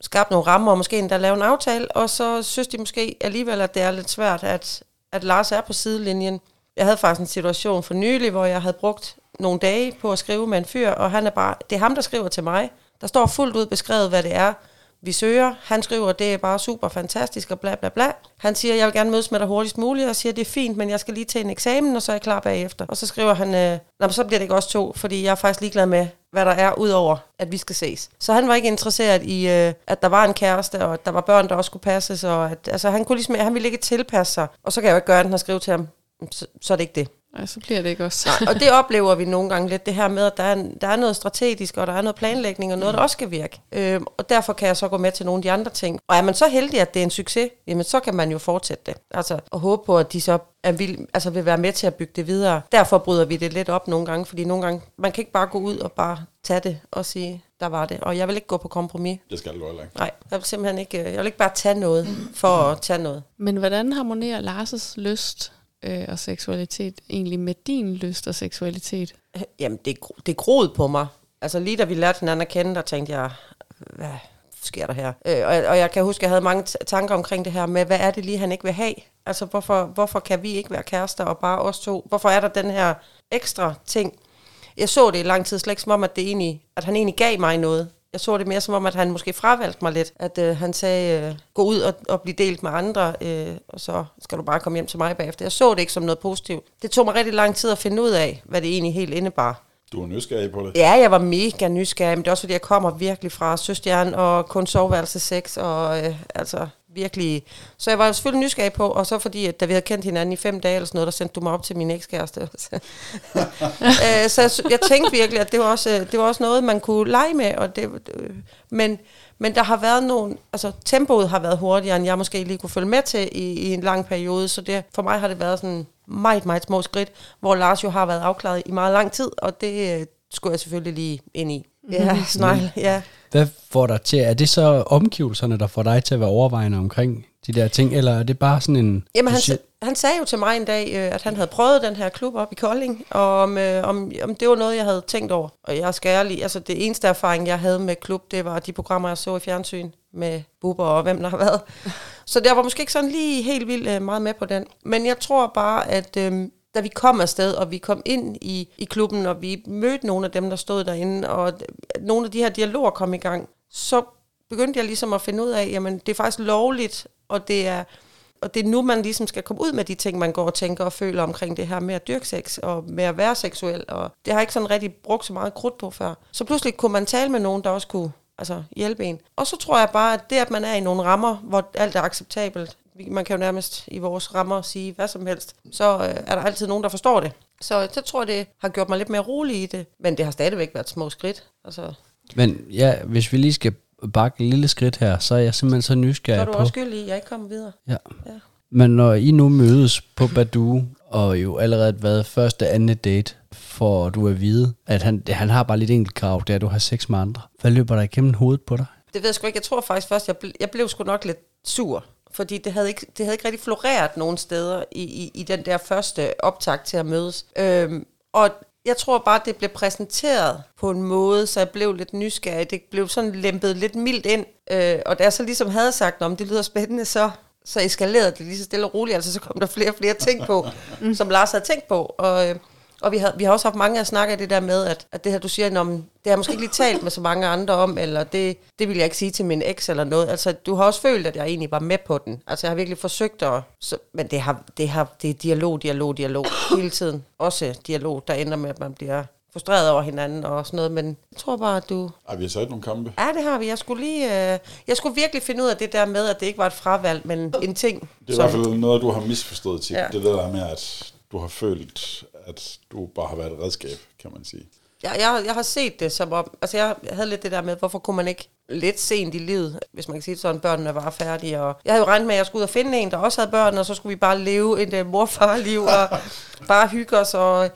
skabt nogle rammer, og måske endda lave en aftale, og så synes de måske alligevel, at det er lidt svært, at, at Lars er på sidelinjen. Jeg havde faktisk en situation for nylig, hvor jeg havde brugt nogle dage på at skrive med en fyr, og han er bare, det er ham, der skriver til mig. Der står fuldt ud beskrevet, hvad det er, vi søger. Han skriver, det er bare super fantastisk og bla bla bla. Han siger, jeg vil gerne mødes med dig hurtigst muligt, og siger, det er fint, men jeg skal lige til en eksamen, og så er jeg klar bagefter. Og så skriver han, øh, Nå, så bliver det ikke også to, fordi jeg er faktisk ligeglad med, hvad der er, udover at vi skal ses. Så han var ikke interesseret i, øh, at der var en kæreste, og at der var børn, der også skulle passes, og at, altså, han, kunne ligesom, han ville ikke tilpasse sig. Og så kan jeg jo ikke gøre andet end at skrive til ham, så, så er det ikke det. Ej, så bliver det ikke også. Nej, og det oplever vi nogle gange lidt, det her med, at der er, der er noget strategisk, og der er noget planlægning, og noget, der også skal virke. Øhm, og derfor kan jeg så gå med til nogle af de andre ting. Og er man så heldig, at det er en succes, jamen så kan man jo fortsætte det. Altså, og håbe på, at de så er vil, altså vil være med til at bygge det videre. Derfor bryder vi det lidt op nogle gange, fordi nogle gange, man kan ikke bare gå ud og bare tage det og sige, der var det. Og jeg vil ikke gå på kompromis. Det skal du heller ikke. Nej, jeg vil simpelthen ikke, jeg vil ikke bare tage noget for at tage noget. Men hvordan harmonerer Lars' lyst øh, og seksualitet egentlig med din lyst og seksualitet? Øh, jamen, det, det groede på mig. Altså lige da vi lærte hinanden at kende, der tænkte jeg, hvad sker der her? Øh, og, og jeg kan huske, at jeg havde mange tanker omkring det her med, hvad er det lige, han ikke vil have? Altså, hvorfor, hvorfor kan vi ikke være kærester og bare os to? Hvorfor er der den her ekstra ting? Jeg så det i lang tid slet ikke som om, at, det egentlig, at han egentlig gav mig noget. Jeg så det mere som om, at han måske fravalgte mig lidt. At øh, han sagde, øh, gå ud og, og blive delt med andre, øh, og så skal du bare komme hjem til mig bagefter. Jeg så det ikke som noget positivt. Det tog mig rigtig lang tid at finde ud af, hvad det egentlig helt indebar. Du er nysgerrig på det? Ja, jeg var mega nysgerrig, men det er også fordi, jeg kommer virkelig fra søstjern og kun soveværelse 6, og øh, altså virkelig... Så jeg var selvfølgelig nysgerrig på, og så fordi, at da vi havde kendt hinanden i fem dage eller sådan noget, der sendte du mig op til min ekskæreste. øh, så jeg, jeg tænkte virkelig, at det var, også, det var også noget, man kunne lege med, og det, øh, men, men der har været nogle... Altså, tempoet har været hurtigere, end jeg måske lige kunne følge med til i, i en lang periode, så det, for mig har det været sådan meget, meget små skridt, hvor Lars jo har været afklaret i meget lang tid, og det øh, skulle jeg selvfølgelig lige ind i. Ja, snegl, ja. Hvad får dig til? Er det så omgivelserne, der får dig til at være overvejende omkring de der ting, eller er det bare sådan en... Jamen, han, han sagde jo til mig en dag, øh, at han havde prøvet den her klub op i Kolding, og om, øh, om, om det var noget, jeg havde tænkt over. Og jeg skal ærlig, altså det eneste erfaring, jeg havde med klub, det var de programmer, jeg så i fjernsyn med Bubber og hvem der har været. Så der var måske ikke sådan lige helt vildt øh, meget med på den. Men jeg tror bare, at øh, da vi kom afsted, og vi kom ind i, i klubben, og vi mødte nogle af dem, der stod derinde, og nogle af de her dialoger kom i gang, så begyndte jeg ligesom at finde ud af, jamen det er faktisk lovligt, og det er, og det er nu, man ligesom skal komme ud med de ting, man går og tænker og føler omkring det her med at dyrke sex og med at være seksuel. Og det har jeg ikke sådan rigtig brugt så meget krudt på før. Så pludselig kunne man tale med nogen, der også kunne altså, hjælpe en. Og så tror jeg bare, at det, at man er i nogle rammer, hvor alt er acceptabelt, man kan jo nærmest i vores rammer sige hvad som helst, så øh, er der altid nogen, der forstår det. Så jeg tror, det har gjort mig lidt mere rolig i det, men det har stadigvæk været små skridt. Altså. Men ja, hvis vi lige skal bakke et lille skridt her, så er jeg simpelthen så nysgerrig på... Så er du også skyldig at jeg ikke kommer videre. Ja. ja. Men når I nu mødes på Badu, og jo allerede været første anden date, for du at vide, at han, han har bare lidt enkelt krav, det er, at du har sex med andre. Hvad løber der igennem hovedet på dig? Det ved jeg sgu ikke. Jeg tror faktisk først, jeg, ble, jeg blev sgu nok lidt sur fordi det havde ikke, det havde ikke rigtig floreret nogen steder i, i, i den der første optag til at mødes. Øhm, og jeg tror bare, det blev præsenteret på en måde, så jeg blev lidt nysgerrig. Det blev sådan lempet lidt mildt ind. Øh, og da jeg så ligesom havde sagt, om det lyder spændende, så, så eskalerede det lige så stille og roligt. Altså så kom der flere og flere ting på, som Lars havde tænkt på. Og, øh, og vi har, vi har også haft mange at snakke af det der med, at, at det her, du siger, om det har jeg måske ikke lige talt med så mange andre om, eller det, det vil jeg ikke sige til min eks eller noget. Altså, du har også følt, at jeg egentlig var med på den. Altså, jeg har virkelig forsøgt at... Så, men det, har, det, har, det er dialog, dialog, dialog hele tiden. Også dialog, der ender med, at man bliver frustreret over hinanden og sådan noget, men jeg tror bare, at du... Har vi har sat nogle kampe? Ja, det har vi. Jeg skulle lige... Øh, jeg skulle virkelig finde ud af det der med, at det ikke var et fravalg, men en ting. Det er som, i hvert fald noget, du har misforstået, til. Ja. Det der med, at du har følt, at du bare har været et redskab, kan man sige. Ja, jeg, jeg har set det som om, altså jeg havde lidt det der med, hvorfor kunne man ikke lidt sent i livet, hvis man kan sige det sådan, børnene var færdige. Og jeg havde jo regnet med, at jeg skulle ud og finde en, der også havde børn, og så skulle vi bare leve et uh, morfar-liv og bare hygge os. Og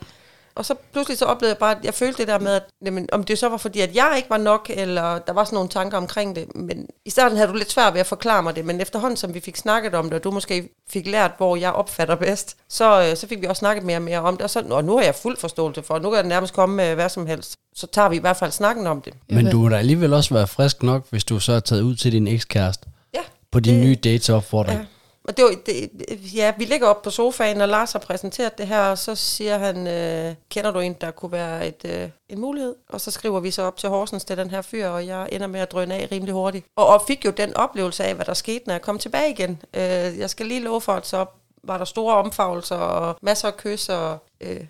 og så pludselig så oplevede jeg bare, at jeg følte det der med, at jamen, om det så var fordi, at jeg ikke var nok, eller der var sådan nogle tanker omkring det. Men i starten havde du lidt svært ved at forklare mig det, men efterhånden som vi fik snakket om det, og du måske fik lært, hvor jeg opfatter bedst, så, øh, så fik vi også snakket mere og mere om det. Og, så, og nu har jeg fuld forståelse for, nu kan jeg nærmest komme med hvad som helst. Så tager vi i hvert fald snakken om det. Men du må da alligevel også være frisk nok, hvis du så er taget ud til din ekskæreste. Ja. På din det, nye dates opfordring. Ja. Og det, var, det, ja, vi ligger op på sofaen, og Lars har præsenteret det her, og så siger han, øh, kender du en, der kunne være et, øh, en mulighed? Og så skriver vi så op til Horsens, det er den her fyr, og jeg ender med at drøne af rimelig hurtigt. Og, og fik jo den oplevelse af, hvad der skete, når jeg kom tilbage igen. Øh, jeg skal lige love for, at så var der store omfavnelser og masser af kys og øh,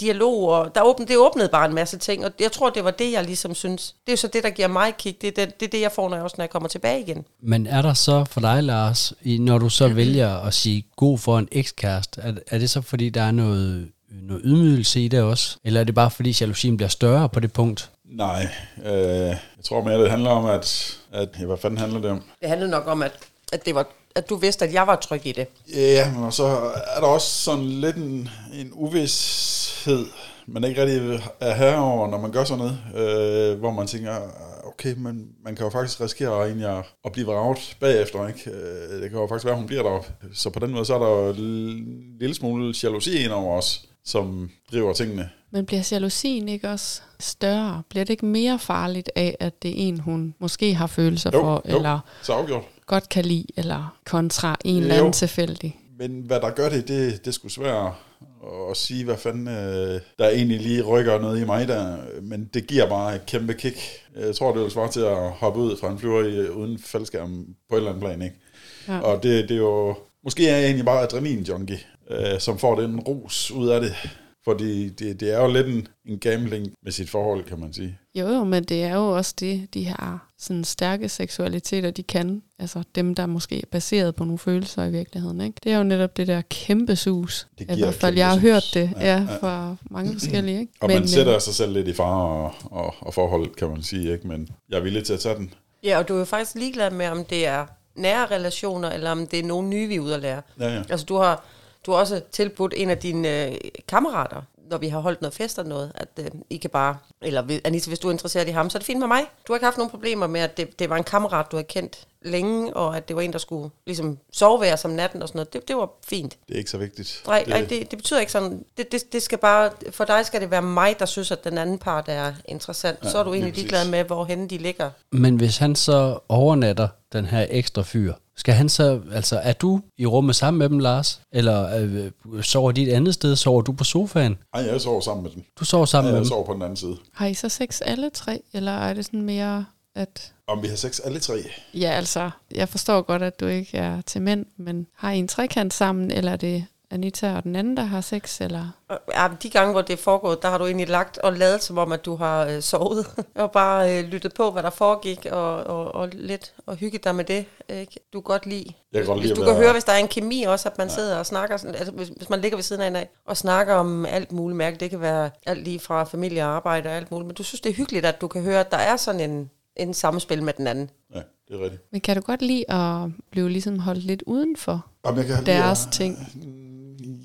dialog. Og der åbnede, det åbnede bare en masse ting, og jeg tror, det var det, jeg ligesom synes. Det er så det, der giver mig kick. Det er det, det, er det jeg får, når jeg, også, når jeg kommer tilbage igen. Men er der så for dig, Lars, når du så vælger at sige god for en ekskæreste, er, er det så fordi, der er noget noget ydmygelse i det også? Eller er det bare fordi jalousien bliver større på det punkt? Nej, øh, jeg tror mere, det handler om, at, at ja, hvad fanden handler det om? Det handlede nok om, at, at, det var, at du vidste, at jeg var tryg i det. Ja, men så er der også sådan lidt en, en uvidshed, man ikke rigtig er herover, når man gør sådan noget, øh, hvor man tænker, okay, men man kan jo faktisk risikere egentlig at, at blive vraget bagefter, ikke? Øh, det kan jo faktisk være, at hun bliver deroppe. Så på den måde, så er der jo en lille smule jalousi ind over os, som driver tingene. Men bliver jalousien ikke også større? Bliver det ikke mere farligt af, at det er en, hun måske har følelser Jo, for, jo. eller Så afgjort. Godt kan lide, eller kontra en Jo. eller anden tilfældig? Men hvad der gør det, det, det er sgu svært at sige, hvad fanden øh, der egentlig lige rykker noget i mig der. Men det giver bare et kæmpe kick. Jeg tror, det vil svare til at hoppe ud fra en flyver i, uden faldskærm på et eller andet plan. Ikke? Ja. Og det, det er jo... Måske er jeg egentlig bare adrenalin-junkie, øh, som får den ros ud af det. Fordi det, det er jo lidt en, en gambling med sit forhold, kan man sige. Jo, jo, men det er jo også det, de her sådan stærke seksualiteter, de kan. Altså dem, der måske er baseret på nogle følelser i virkeligheden. Ikke? Det er jo netop det der kæmpe sus. Det I giver hvert fald, jeg har sus. hørt det Ja, ja, fra mange forskellige. Ikke? Og men, man øh, sætter sig selv lidt i fare og, og, og forholdet, kan man sige. Ikke? Men jeg er villig til at tage den. Ja, og du er jo faktisk ligeglad med, om det er nære relationer, eller om det er nogen nye, vi er ude at lære. Ja, ja. Altså, du har, du har også tilbudt en af dine øh, kammerater, når vi har holdt noget fest eller noget, at øh, I kan bare, eller hvis- Anita, hvis du er interesseret i ham, så er det fint med mig. Du har ikke haft nogen problemer med, at det, det var en kammerat, du har kendt længe, og at det var en, der skulle ligesom sove ved os om natten og sådan noget. Det, det var fint. Det er ikke så vigtigt. Nej, det, det, det betyder ikke sådan, det, det, det skal bare, for dig skal det være mig, der synes, at den anden part er interessant. Ja, så er du egentlig ligeglad med, hvorhen de ligger. Men hvis han så overnatter den her ekstra fyr, skal han så, altså er du i rummet sammen med dem, Lars? Eller øh, sover de et andet sted? Sover du på sofaen? Ej, jeg sover sammen med den. Du sover sammen Ja, med jeg dem? sover på den anden side. Har I så sex alle tre, eller er det sådan mere, at... Om vi har sex alle tre? Ja, altså, jeg forstår godt, at du ikke er til mænd, men har I en trekant sammen, eller er det Anita og den anden, der har sex, eller... Og, Ja, de gange, hvor det er foregået, der har du egentlig lagt og lavet som om, at du har øh, sovet. og bare øh, lyttet på, hvad der foregik, og, og, og lidt og hygget dig med det. Ikke? Du kan godt lide. Jeg kan godt hvis lide du at kan høre, hvis der er en kemi også, at man ja. sidder og snakker, sådan, altså, hvis, hvis man ligger ved siden af hinanden og snakker om alt muligt mærke, det kan være alt lige fra familie og arbejde og alt muligt, men du synes, det er hyggeligt, at du kan høre, at der er sådan en, en samspil med den anden. Ja, det er rigtigt. Men kan du godt lide at blive ligesom holdt lidt uden for Om jeg kan deres lide, ting?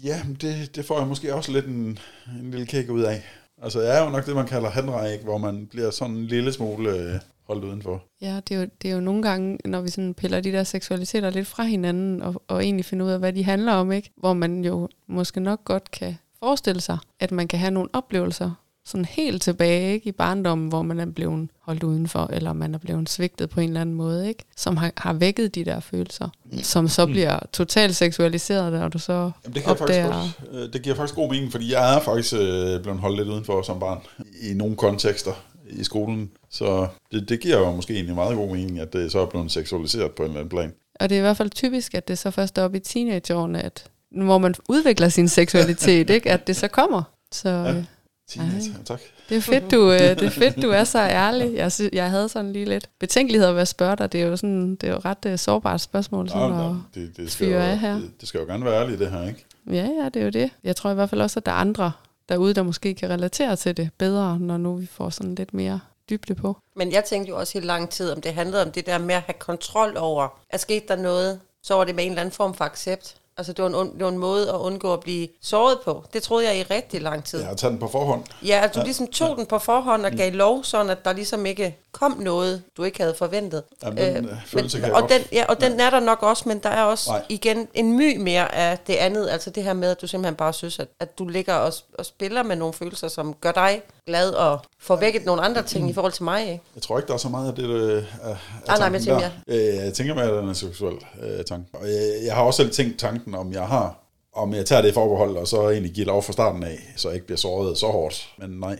Ja, men det, det får jeg måske også lidt en, en lille kæk ud af. Altså, jeg er jo nok det, man kalder handræk, hvor man bliver sådan en lille smule øh, holdt udenfor. Ja, det er, jo, det er jo nogle gange, når vi sådan piller de der seksualiteter lidt fra hinanden, og, og egentlig finder ud af, hvad de handler om, ikke? hvor man jo måske nok godt kan forestille sig, at man kan have nogle oplevelser, sådan helt tilbage ikke? i barndommen, hvor man er blevet holdt udenfor, eller man er blevet svigtet på en eller anden måde, ikke? som har, har vækket de der følelser, som så bliver totalt seksualiseret, når du så Jamen, det, kan jeg faktisk opdager... godt, øh, det giver faktisk god mening, fordi jeg er faktisk øh, blevet holdt lidt udenfor som barn i nogle kontekster i skolen. Så det, det giver jo måske egentlig meget god mening, at det så er blevet seksualiseret på en eller anden plan. Og det er i hvert fald typisk, at det så først er op i teenageårene, at hvor man udvikler sin seksualitet, ikke? at det så kommer. Så Ja. Teenager, Ej. tak. det er fedt, du, øh, det er fedt, du er så ærlig. Jeg, sy- jeg havde sådan lige lidt betænkeligheder ved at spørge dig. Det er jo, sådan, det er jo ret uh, sårbart spørgsmål. Sådan, nå, det, det, skal jo, af her. det, det skal jo gerne være ærligt, det her, ikke? ja, ja, det er jo det. Jeg tror i hvert fald også, at der er andre derude, der måske kan relatere til det bedre, når nu vi får sådan lidt mere dybde på. Men jeg tænkte jo også helt lang tid, om det handlede om det der med at have kontrol over, at skete der noget, så var det med en eller anden form for accept. Altså det var en, und- det var en måde at undgå at blive såret på. Det troede jeg i rigtig lang tid. Jeg har taget den på forhånd. Ja, at du ligesom tog den på forhånd og gav lov, sådan at der ligesom ikke kom noget, du ikke havde forventet. Den, øh, kan jeg og den, ja, og den er der nok også, men der er også Nej. igen en my mere af det andet. Altså det her med, at du simpelthen bare synes, at, at du ligger og, og spiller med nogle følelser, som gør dig glad og får vækket nogle andre ting i forhold til mig. Ikke? Jeg tror ikke, der er så meget af det, øh, af, af Ah, nej, jeg der. Øh, jeg tænker mere, at den er seksuel øh, tanke. Og jeg, jeg har også selv tænkt tanken, om jeg har, om jeg tager det i forbehold, og så egentlig giver lov fra starten af, så jeg ikke bliver såret så hårdt. Men nej,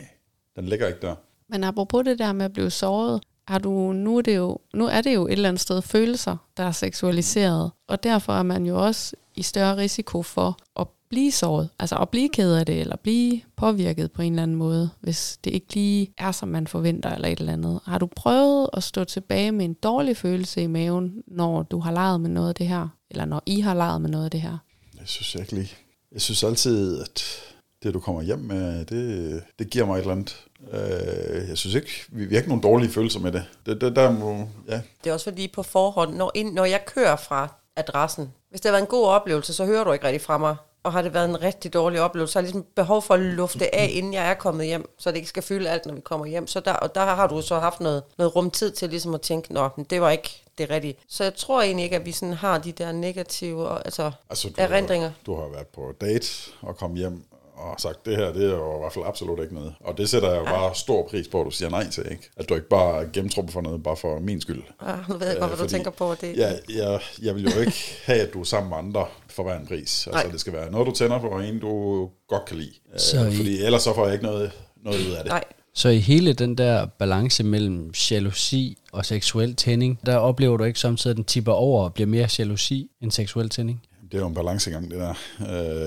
den ligger ikke der. Men apropos det der med at blive såret, har du, nu, er det jo, nu er det jo et eller andet sted følelser, der er seksualiseret. Og derfor er man jo også i større risiko for at blive såret. Altså at blive ked af det, eller blive påvirket på en eller anden måde, hvis det ikke lige er, som man forventer, eller et eller andet. Har du prøvet at stå tilbage med en dårlig følelse i maven, når du har leget med noget af det her? Eller når I har leget med noget af det her? Jeg synes jeg ikke lige. Jeg synes altid, at det du kommer hjem med, det, det giver mig et eller andet. Øh, jeg synes ikke, vi, vi har ikke nogen dårlige følelser med det. det, det der må, ja. Det er også fordi på forhånd, når, ind, når jeg kører fra adressen, hvis det har været en god oplevelse, så hører du ikke rigtig fra mig. Og har det været en rigtig dårlig oplevelse, så har jeg ligesom behov for at lufte af, inden jeg er kommet hjem, så det ikke skal fylde alt, når vi kommer hjem. Så der, og der har du så haft noget, noget rum tid til ligesom at tænke, nå, men det var ikke det rigtige. Så jeg tror egentlig ikke, at vi sådan har de der negative altså, Altså, du, erindringer. har, du har været på date og kom hjem og sagt, det her, det er jo i hvert fald absolut ikke noget. Og det sætter jeg jo bare stor pris på, at du siger nej til, ikke? At du ikke bare gennemtrumper for noget, bare for min skyld. Ah, nu ved jeg godt, hvad du fordi tænker på. Det, Jeg, jeg, jeg vil jo ikke have, at du er sammen med andre for hver en pris. Altså, Nej. det skal være noget, du tænder på, og en, du godt kan lide. Så Øh, fordi ellers så får jeg ikke noget, noget ud af det. Nej, Så i hele den der balance mellem jalousi og seksuel tænding, der oplever du ikke samtidig, at den tipper over og bliver mere jalousi end seksuel tænding? Det er jo en balancegang, det der.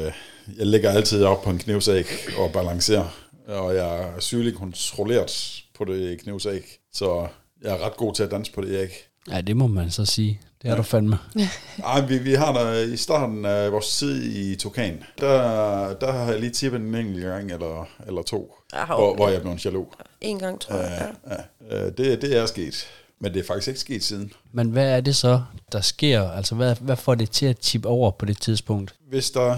Øh, jeg ligger altid op på en knivsæg og balancerer, og jeg er sygeligt kontrolleret på det knivsæg, så jeg er ret god til at danse på det æg. Ja, det må man så sige. Det er du fandme. Ej, vi, vi har der i starten af vores tid i Tokan, der, der har jeg lige tippet en enkelt gang eller, eller to, har hvor, hvor jeg blev en jaloux. en gang, tror jeg. Ja. Ja, øh, det, det er sket, men det er faktisk ikke sket siden. Men hvad er det så, der sker? Altså, hvad, hvad får det til at tippe over på det tidspunkt? Hvis, der,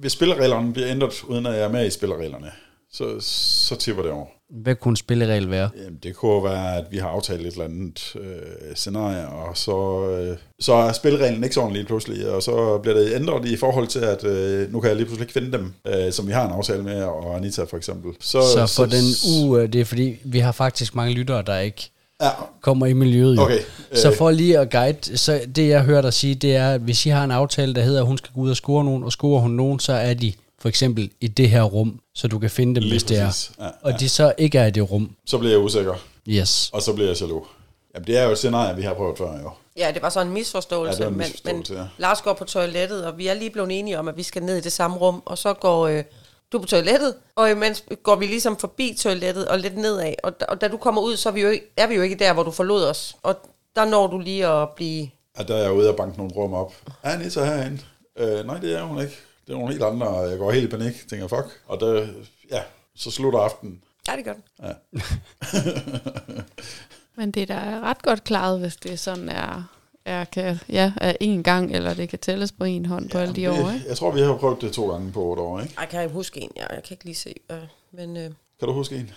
hvis spillereglerne bliver ændret, uden at jeg er med i spillereglerne, så, så tipper det over. Hvad kunne en spilleregel være? Jamen, det kunne være, at vi har aftalt et eller andet øh, scenarie, og så, øh, så er spilreglen ikke sådan lige pludselig, og så bliver det ændret i forhold til, at øh, nu kan jeg lige pludselig ikke finde dem, øh, som vi har en aftale med, og Anita for eksempel. Så, så for den uge, det er fordi, vi har faktisk mange lyttere, der ikke Ja, kommer i miljøet. Jo. Okay, Så øh. for lige at guide, så det jeg hører dig sige, det er, at hvis I har en aftale, der hedder, at hun skal gå ud og score nogen, og score hun nogen, så er de for eksempel i det her rum, så du kan finde dem, Lige hvis det er. præcis. Ja, og de så ikke er i det rum. så bliver jeg usikker, Yes. og så bliver jeg jaloux. Jamen, det er jo et scenarie, vi har prøvet før, jo. Ja, det var så en misforståelse, Ja, det var en men, misforståelse, men ja. Lars går på toilettet, og vi er lige blevet enige om, at vi skal ned i det samme rum, og så går øh, du på toilettet, og imens går vi ligesom forbi toilettet og lidt nedad, og, da- og da du kommer ud, så er vi, jo ikke, er vi jo ikke der, hvor du forlod os, og der når du lige at blive... At der er jeg ude og banke nogle rum op. Er Anita herinde? Øh, nej, det er hun ikke. Det er nogle helt andre, og jeg går helt i panik, tænker fuck. Og der, ja, så slutter aftenen. Ja, det gør den. Ja. Men det er da ret godt klaret, hvis det sådan er, er, kan, ja, er en gang, eller det kan tælles på en hånd på alle de det, år, ikke? Jeg tror, vi har prøvet det to gange på otte år, ikke? Ej, kan jeg huske en? Ja, jeg kan ikke lige se. Øh, men øh, Kan du huske en?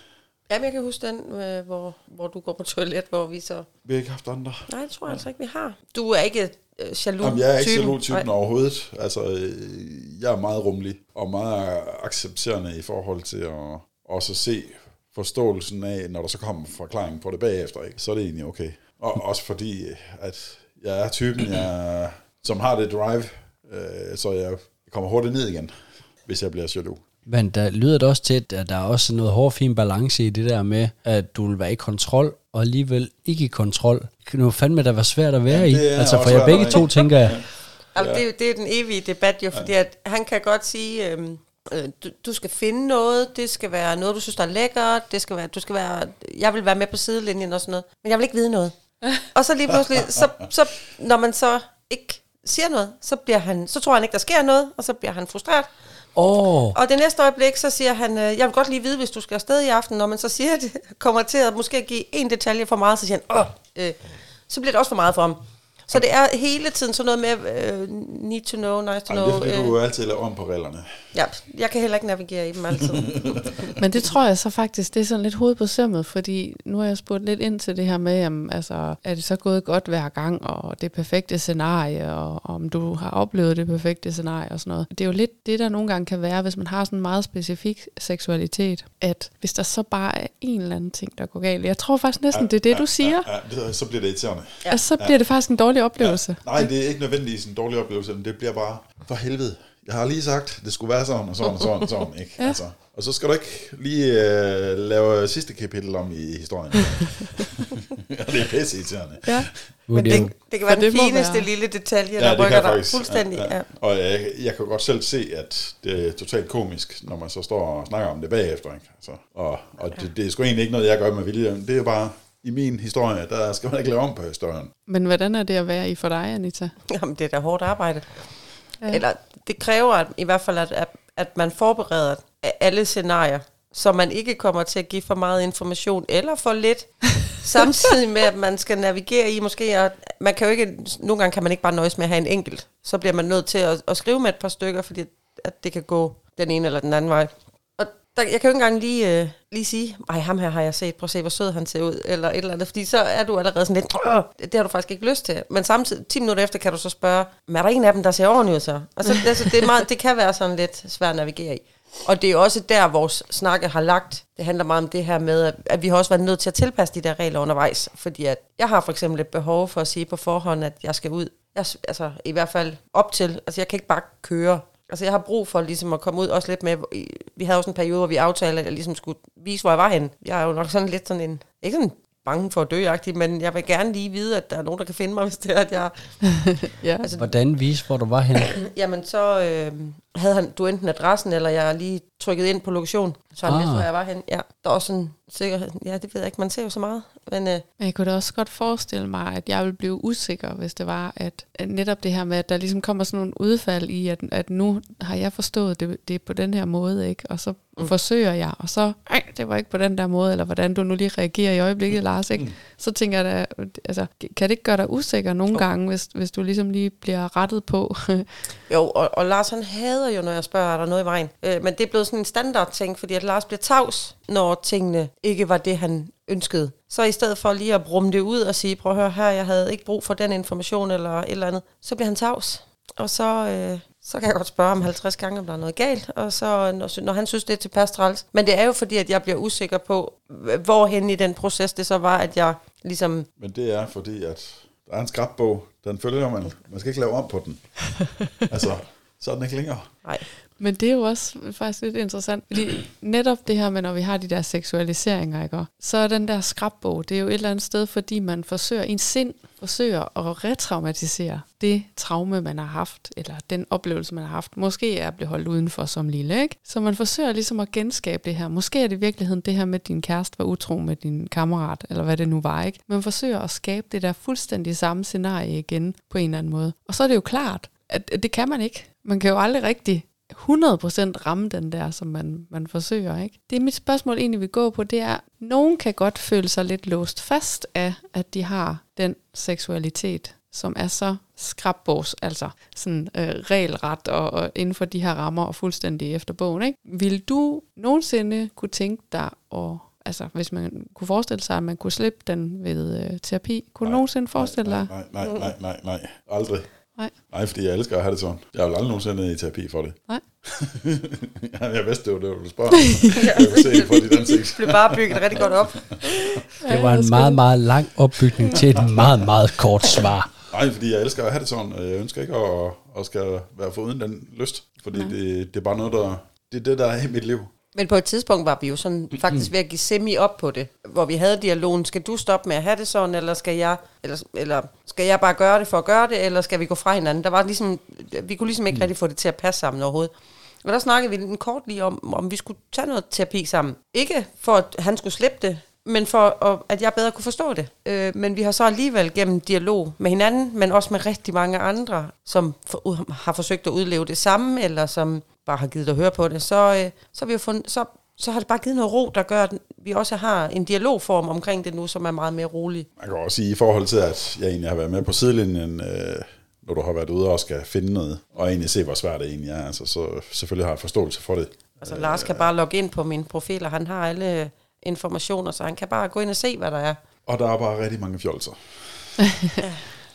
jamen, jeg kan huske den, øh, hvor, hvor du går på toilet, hvor vi så... Vi har ikke haft andre. Nej, det tror jeg altså ikke, vi har. Du er ikke øh, jaloux Jamen, jeg er ikke typen. jaloux-typen overhovedet. Altså, øh, jeg er meget rummelig og meget accepterende i forhold til at også se forståelsen af, når der så kommer forklaring på det bagefter, ikke? så er det egentlig okay. Og også fordi, at jeg er typen, jeg, som har det drive, øh, så jeg kommer hurtigt ned igen, hvis jeg bliver jaloux. Men der lyder det også til, at der er også noget hård fin balance i det der med, at du vil være i kontrol, og alligevel ikke i kontrol. Jo fandme da være svært at være Ja, i. Altså for jer svært begge to, tænker jeg. Altså, det, er det er den evige debat jo, fordi at han kan godt sige, øhm, øh, du, du skal finde noget, det skal være noget, du synes, der er lækkert, det skal være, du skal være, jeg vil være med på sidelinjen og sådan noget, men jeg vil ikke vide noget. Og så lige pludselig, så, så, når man så ikke siger noget, så, bliver han, så tror han ikke, der sker noget, og så bliver han frustreret. Åh, oh, Og det næste øjeblik, så siger han, øh, jeg vil godt lige vide, hvis du skal afsted i aften, når man så siger det, kommer til at måske give en detalje for meget, så siger han, åh, øh, så bliver det også for meget for ham. Så det er hele tiden sådan noget med, øh, need to know, nice to Ej, det know. er fordi, du altid laver om på reglerne. ja, jeg kan heller ikke navigere i dem altid. Men det tror jeg så faktisk, det er sådan lidt hoved på sømmet, fordi nu har jeg spurgt lidt ind til det her med, jamen, altså, er det så gået godt hver gang, og det perfekte scenarie, og om du har oplevet det perfekte scenarie og sådan noget. Det er jo lidt det, der nogle gange kan være, hvis man har sådan en meget specifik seksualitet, at hvis der så bare er en eller anden ting, der går galt. Jeg tror faktisk næsten, det er det, du siger. Ja, ja, det, så bliver det irriterende. Ja. Altså, så bliver det faktisk en dårlig oplevelse. Nej, det er ikke nødvendigvis en dårlig oplevelse, men det bliver bare for helvede. Jeg har lige sagt, det skulle være sådan og sådan og sådan og sådan, ikke? Ja. Altså, og så skal du ikke lige øh, lave sidste kapitel om i historien. ja, det er pisse irriterende. Ja. Men det det, kan være den fineste være- lille detalje, Ja, der det kan rykker jeg dig faktisk. fuldstændig. Ja, ja. Og jeg, jeg kan godt selv se, at det er totalt komisk, når man så står og snakker om det bagefter. Ikke? Altså, og og det, det er sgu egentlig ikke noget, jeg gør med vilje. Det er jo bare, i min historie, der skal man ikke lave om på historien. Men hvordan er det at være i for dig, Anita? Jamen, det er da hårdt arbejde. Ja. Eller det kræver at, i hvert fald, at, at, at man forbereder alle scenarier, så man ikke kommer til at give for meget information eller for lidt, samtidig med, at man skal navigere i måske, at man kan jo ikke, nogle gange kan man ikke bare nøjes med at have en enkelt, så bliver man nødt til at, at skrive med et par stykker, fordi at det kan gå den ene eller den anden vej. Der, jeg kan jo ikke engang lige, øh, lige sige, ej, ham her har jeg set, prøv at se, hvor sød han ser ud, eller et eller andet, fordi så er du allerede sådan lidt, Åh, det har du faktisk ikke lyst til. Men samtidig, 10 minutter efter, kan du så spørge, men er der en af dem, der ser ordentligt ud så? Altså, altså det, er meget, det kan være sådan lidt svært at navigere i. Og det er også der, vores snakke har lagt. Det handler meget om det her med, at- vi har også været nødt til at tilpasse de der regler undervejs. Fordi at jeg har for eksempel et behov for at sige på forhånd, at jeg skal ud. Jeg, altså i hvert fald op til. Altså jeg kan ikke bare køre. Altså jeg har brug for ligesom at komme ud også lidt med. Vi havde også en periode, hvor vi aftalte, at jeg ligesom skulle vise, hvor jeg var henne. Jeg er jo nok sådan lidt sådan en, ikke sådan bange for at dø men jeg vil gerne lige vide, at der er nogen, der kan finde mig, hvis det er, at jeg... Ja. Altså, Hvordan vise, hvor du var henne? Jamen, så øh, havde han, du enten adressen, eller jeg lige trykket ind på lokation, så han Ah. vidste, hvor jeg var hen. Ja, der er også sådan sikkerhed. Ja, det ved jeg ikke, man ser jo så meget. Men øh, Men jeg kunne da også godt forestille mig, at jeg ville blive usikker, hvis det var, at, at netop det her med, at der ligesom kommer sådan nogle udfald i, at, at nu har jeg forstået det, det er på den her måde, ikke? Og så mm. forsøger jeg, og så, ej, det var ikke på den der måde, eller hvordan du nu lige reagerer i øjeblikket, Lars, ikke? Så tænker jeg da, altså, kan det ikke gøre dig usikker nogle Jo. gange, hvis, hvis du ligesom lige bliver rettet på? jo, og, og Lars han hader jo, når jeg spørger, er der noget i vejen. Øh, men det er blevet sådan en standard ting, fordi at Lars bliver tavs, når tingene ikke var det, han ønskede. Så i stedet for lige at brumme det ud og sige, prøv at høre her, jeg havde ikke brug for den information eller et eller andet, så bliver han tavs. Og så, øh, så kan jeg godt spørge ham 50 gange, om der er noget galt, og så, når, når han synes, det er tilpas træls. Men det er jo fordi, at jeg bliver usikker på, hvorhen i den proces det så var, at jeg ligesom... Men det er fordi, at der er en skrabbog, den følger man. Man skal ikke lave om på den. altså, så den ikke længere. Nej, Men det er jo også faktisk lidt interessant, fordi netop det her med, når vi har de der seksualiseringer, ikke? så er den der skrabbog, det er jo et eller andet sted, fordi man forsøger, en sind forsøger at retraumatisere det traume, man har haft, eller den oplevelse, man har haft. Måske er at blive holdt udenfor som lille, ikke? Så man forsøger ligesom at genskabe det her. Måske er det i virkeligheden det her med, at din kæreste var utro med din kammerat, eller hvad det nu var, ikke? Man forsøger at skabe det der fuldstændig samme scenarie igen, på en eller anden måde. Og så er det jo klart, at at det kan man ikke. Man kan jo aldrig rigtig 100% ramme den der, som man, man forsøger. ikke. Det mit spørgsmål egentlig vil gå på, det er, nogen kan godt føle sig lidt låst fast af, at de har den seksualitet, som er så skrabbogs, altså sådan øh, regelret og, og inden for de her rammer og fuldstændig efter bogen. Ikke? Vil du nogensinde kunne tænke dig at Altså, hvis man kunne forestille sig, at man kunne slippe den ved øh, terapi. Kunne du Nej, nogensinde forestille dig? Nej, nej, nej, nej, nej, nej. Aldrig. Nej. Nej, fordi jeg elsker at have det sådan. Jeg vil aldrig nogensinde i terapi for det. Nej. jeg vidste, det var det, du ville spørge. om. jeg kunne se på dit ansigt. det blev bare bygget rigtig godt op. Det var en meget, meget lang opbygning til et meget, meget kort svar. Nej, fordi jeg elsker at have det sådan, og jeg ønsker ikke at, at skal være foruden den lyst. Fordi det, det er bare noget, der... Det er det, der er i mit liv. Men på et tidspunkt var vi jo sådan faktisk ved at give semi op på det, hvor vi havde dialogen, skal du stoppe med at have det sådan, eller skal jeg, eller, eller skal jeg bare gøre det for at gøre det, eller skal vi gå fra hinanden? Der var ligesom, vi kunne ligesom ikke rigtig få det til at passe sammen overhovedet. Og der snakkede vi en kort lige om, om vi skulle tage noget terapi sammen. Ikke for, at han skulle slippe det, men for at, at jeg bedre kunne forstå det. Øh, men vi har så alligevel gennem dialog med hinanden, men også med rigtig mange andre, som for, har forsøgt at udleve det samme, eller som bare har givet at høre på det, så, øh, så, har vi jo fundet, så, så har det bare givet noget ro, der gør, at vi også har en dialogform omkring det nu, som er meget mere rolig. Man kan også sige, i forhold til, at jeg egentlig har været med på sidelinjen, øh, når du har været ude og skal finde noget, og egentlig se, hvor svært det egentlig er, altså, så selvfølgelig har jeg forståelse for det. Altså Lars kan bare logge ind på min profil, og han har alle informationer, så han kan bare gå ind og se, hvad der er. Og der er bare rigtig mange fjolser.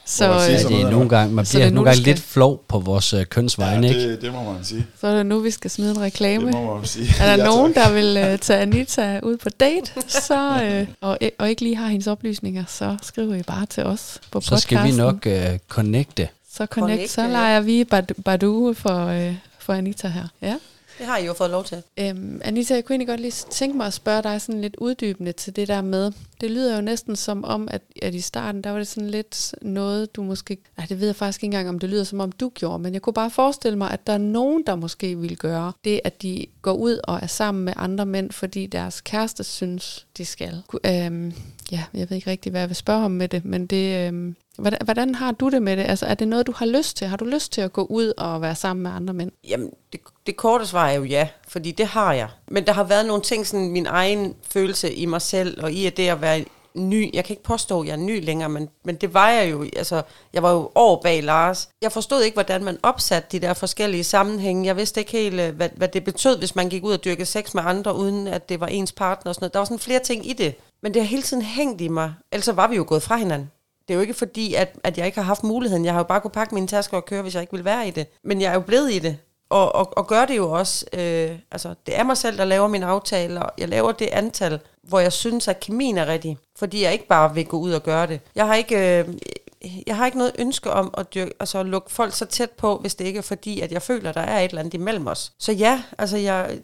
Så, sige øh, Ja, det er nogle gange, man Så bliver er nu, nogle gange skal- lidt flov på vores øh, kønsvegne, Ja, ikke? det, det må man sige. så er det nu, vi skal smide en reklame. Det må man sige. Er der Ja, nogen, tak. der vil uh, tage Anita ud på date, så, øh, og, og ikke lige har hendes oplysninger, så skriver I bare til os på Så skal vi podcasten. nok øh, connecte. Så connect, Connecte, så ja. leger vi Badu, Badu for, øh, for Anita her. Ja. Det har I jo fået lov til. Øhm, Anita, jeg kunne egentlig godt lige tænke mig at spørge dig sådan lidt uddybende til det der med, det lyder jo næsten som om, at, at i starten, der var det sådan lidt noget, du måske, nej det ved jeg faktisk ikke engang, om det lyder som om du gjorde, men jeg kunne bare forestille mig, at der er nogen, der måske vil gøre det, at de går ud og er sammen med andre mænd, fordi deres kæreste synes, de skal. Øhm, ja, jeg ved ikke rigtig, hvad jeg vil spørge om med det, men det, øh, hvordan, hvordan har du det med det? Altså, er det noget, du har lyst til? Har du lyst til at gå ud og være sammen med andre mænd? Jamen, det, det korte svar er jo ja, fordi det har jeg. Men der har været nogle ting, sådan min egen følelse i mig selv, og i at det at være ny. Jeg kan ikke påstå, at jeg er ny længere, men, men det var jeg jo. Altså, jeg var jo år bag Lars. Jeg forstod ikke, hvordan man opsatte de der forskellige sammenhænge. Jeg vidste ikke helt, øh, hvad, hvad det betød, hvis man gik ud og dyrkede sex med andre, uden at det var ens partner og sådan noget. Der var sådan flere ting i det. Men det har hele tiden hængt i mig. Ellers var vi jo gået fra hinanden. Det er jo ikke fordi, at, at jeg ikke har haft muligheden. Jeg har jo bare kunne pakke mine tasker og køre, hvis jeg ikke ville være i det. Men jeg er jo blevet i det. Og, og, og gør det jo også. Øh, altså, det er mig selv, der laver mine aftaler. Jeg laver det antal, hvor jeg synes, at kemien er rigtig. Fordi jeg ikke bare vil gå ud og gøre det. Jeg har ikke... Øh, jeg har ikke noget ønske om at, dyrke, altså at lukke folk så tæt på, hvis det ikke er fordi, at jeg føler, at der er et eller andet imellem os. Så ja, altså jeg,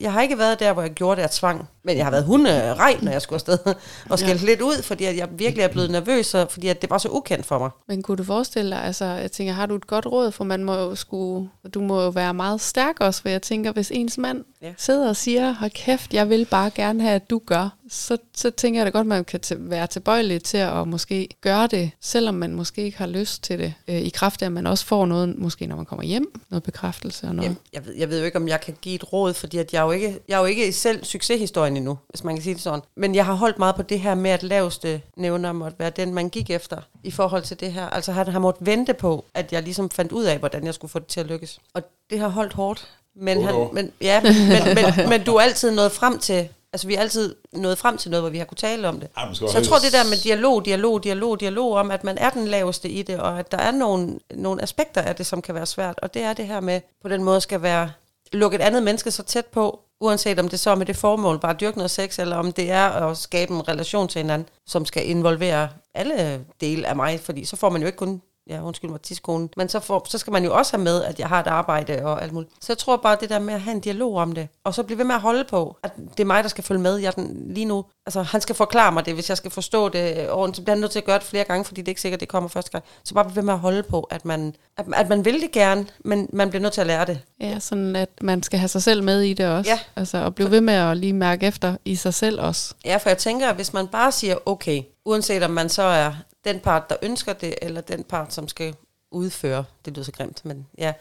jeg har ikke været der, hvor jeg gjorde det af tvang. Men jeg har været hunderej, når jeg skulle afsted og skældt ja. lidt ud, fordi jeg virkelig er blevet nervøs, og fordi at det var så ukendt for mig. Men kunne du forestille dig, altså jeg tænker, har du et godt råd, for man må jo skulle, du må jo være meget stærk også, for jeg tænker, hvis ens mand ja. sidder og siger, hold kæft, jeg vil bare gerne have, at du gør, så, så tænker jeg da godt, at man kan være tilbøjelig til at måske gøre det, selvom man måske ikke har lyst til det, øh, i kraft af, at man også får noget, måske når man kommer hjem, noget bekræftelse og noget. Jamen, jeg, ved, jeg ved jo ikke, om jeg kan give et råd, fordi at jeg, er jo ikke, jeg er jo ikke selv succeshistorien endnu, hvis man kan sige det sådan. Men jeg har holdt meget på det her med, at laveste nævner måtte være den, man gik efter i forhold til det her. Altså han har måttet vente på, at jeg ligesom fandt ud af, hvordan jeg skulle få det til at lykkes. Og det har holdt hårdt. Men, han, men, ja, men, men, men, men du er altid nået frem til Altså, vi er altid nået frem til noget, hvor vi har kunne tale om det. Ej, så jeg tror, det der med dialog, dialog, dialog, dialog om, at man er den laveste i det, og at der er nogle, nogle aspekter af det, som kan være svært. Og det er det her med, på den måde skal være lukke et andet menneske så tæt på, uanset om det så er med det formål bare at dyrke noget sex, eller om det er at skabe en relation til hinanden, som skal involvere alle dele af mig, fordi så får man jo ikke kun ja, undskyld mig, tidskonen. Men så, får, så skal man jo også have med, at jeg har et arbejde og alt muligt. Så jeg tror bare, det der med at have en dialog om det, og så blive ved med at holde på, at det er mig, der skal følge med. Jeg den, lige nu, altså han skal forklare mig det, hvis jeg skal forstå det ordentligt, så bliver han nødt til at gøre det flere gange, fordi det er ikke sikkert, det kommer første gang. Så bare blive ved med at holde på, at man, at, at man vil det gerne, men man bliver nødt til at lære det. Ja, sådan at man skal have sig selv med i det også. Ja. Altså at blive ved med at lige mærke efter i sig selv også. Ja, for jeg tænker, at hvis man bare siger, okay, uanset om man så er den part, der ønsker det, eller den part, som skal udføre, det lyder så grimt, men ja,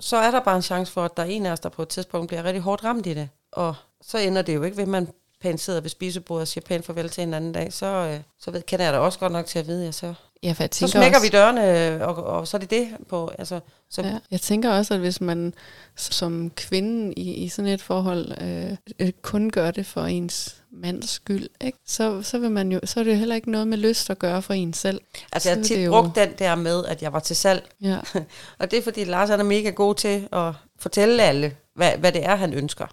så er der bare en chance for, at der er en af os, der på et tidspunkt bliver rigtig hårdt ramt i det. Og så ender det jo ikke ved, at man pænt sidder ved spisebordet og siger pænt farvel til en anden dag, så, øh, så ved, kender jeg da også godt nok til at vide, at så, ja, for jeg så smækker også, vi dørene, og, og så er det det på. Altså, så. Ja, jeg tænker også, at hvis man som kvinde i, i sådan et forhold øh, øh, kun gør det for ens mands skyld, ikke? Så, så, vil man jo, så er det jo heller ikke noget med lyst at gøre for en selv. Altså jeg har tit brugt den der med, at jeg var til salg. Ja. og det er fordi Lars er mega god til at fortælle alle, hvad, hvad det er, han ønsker.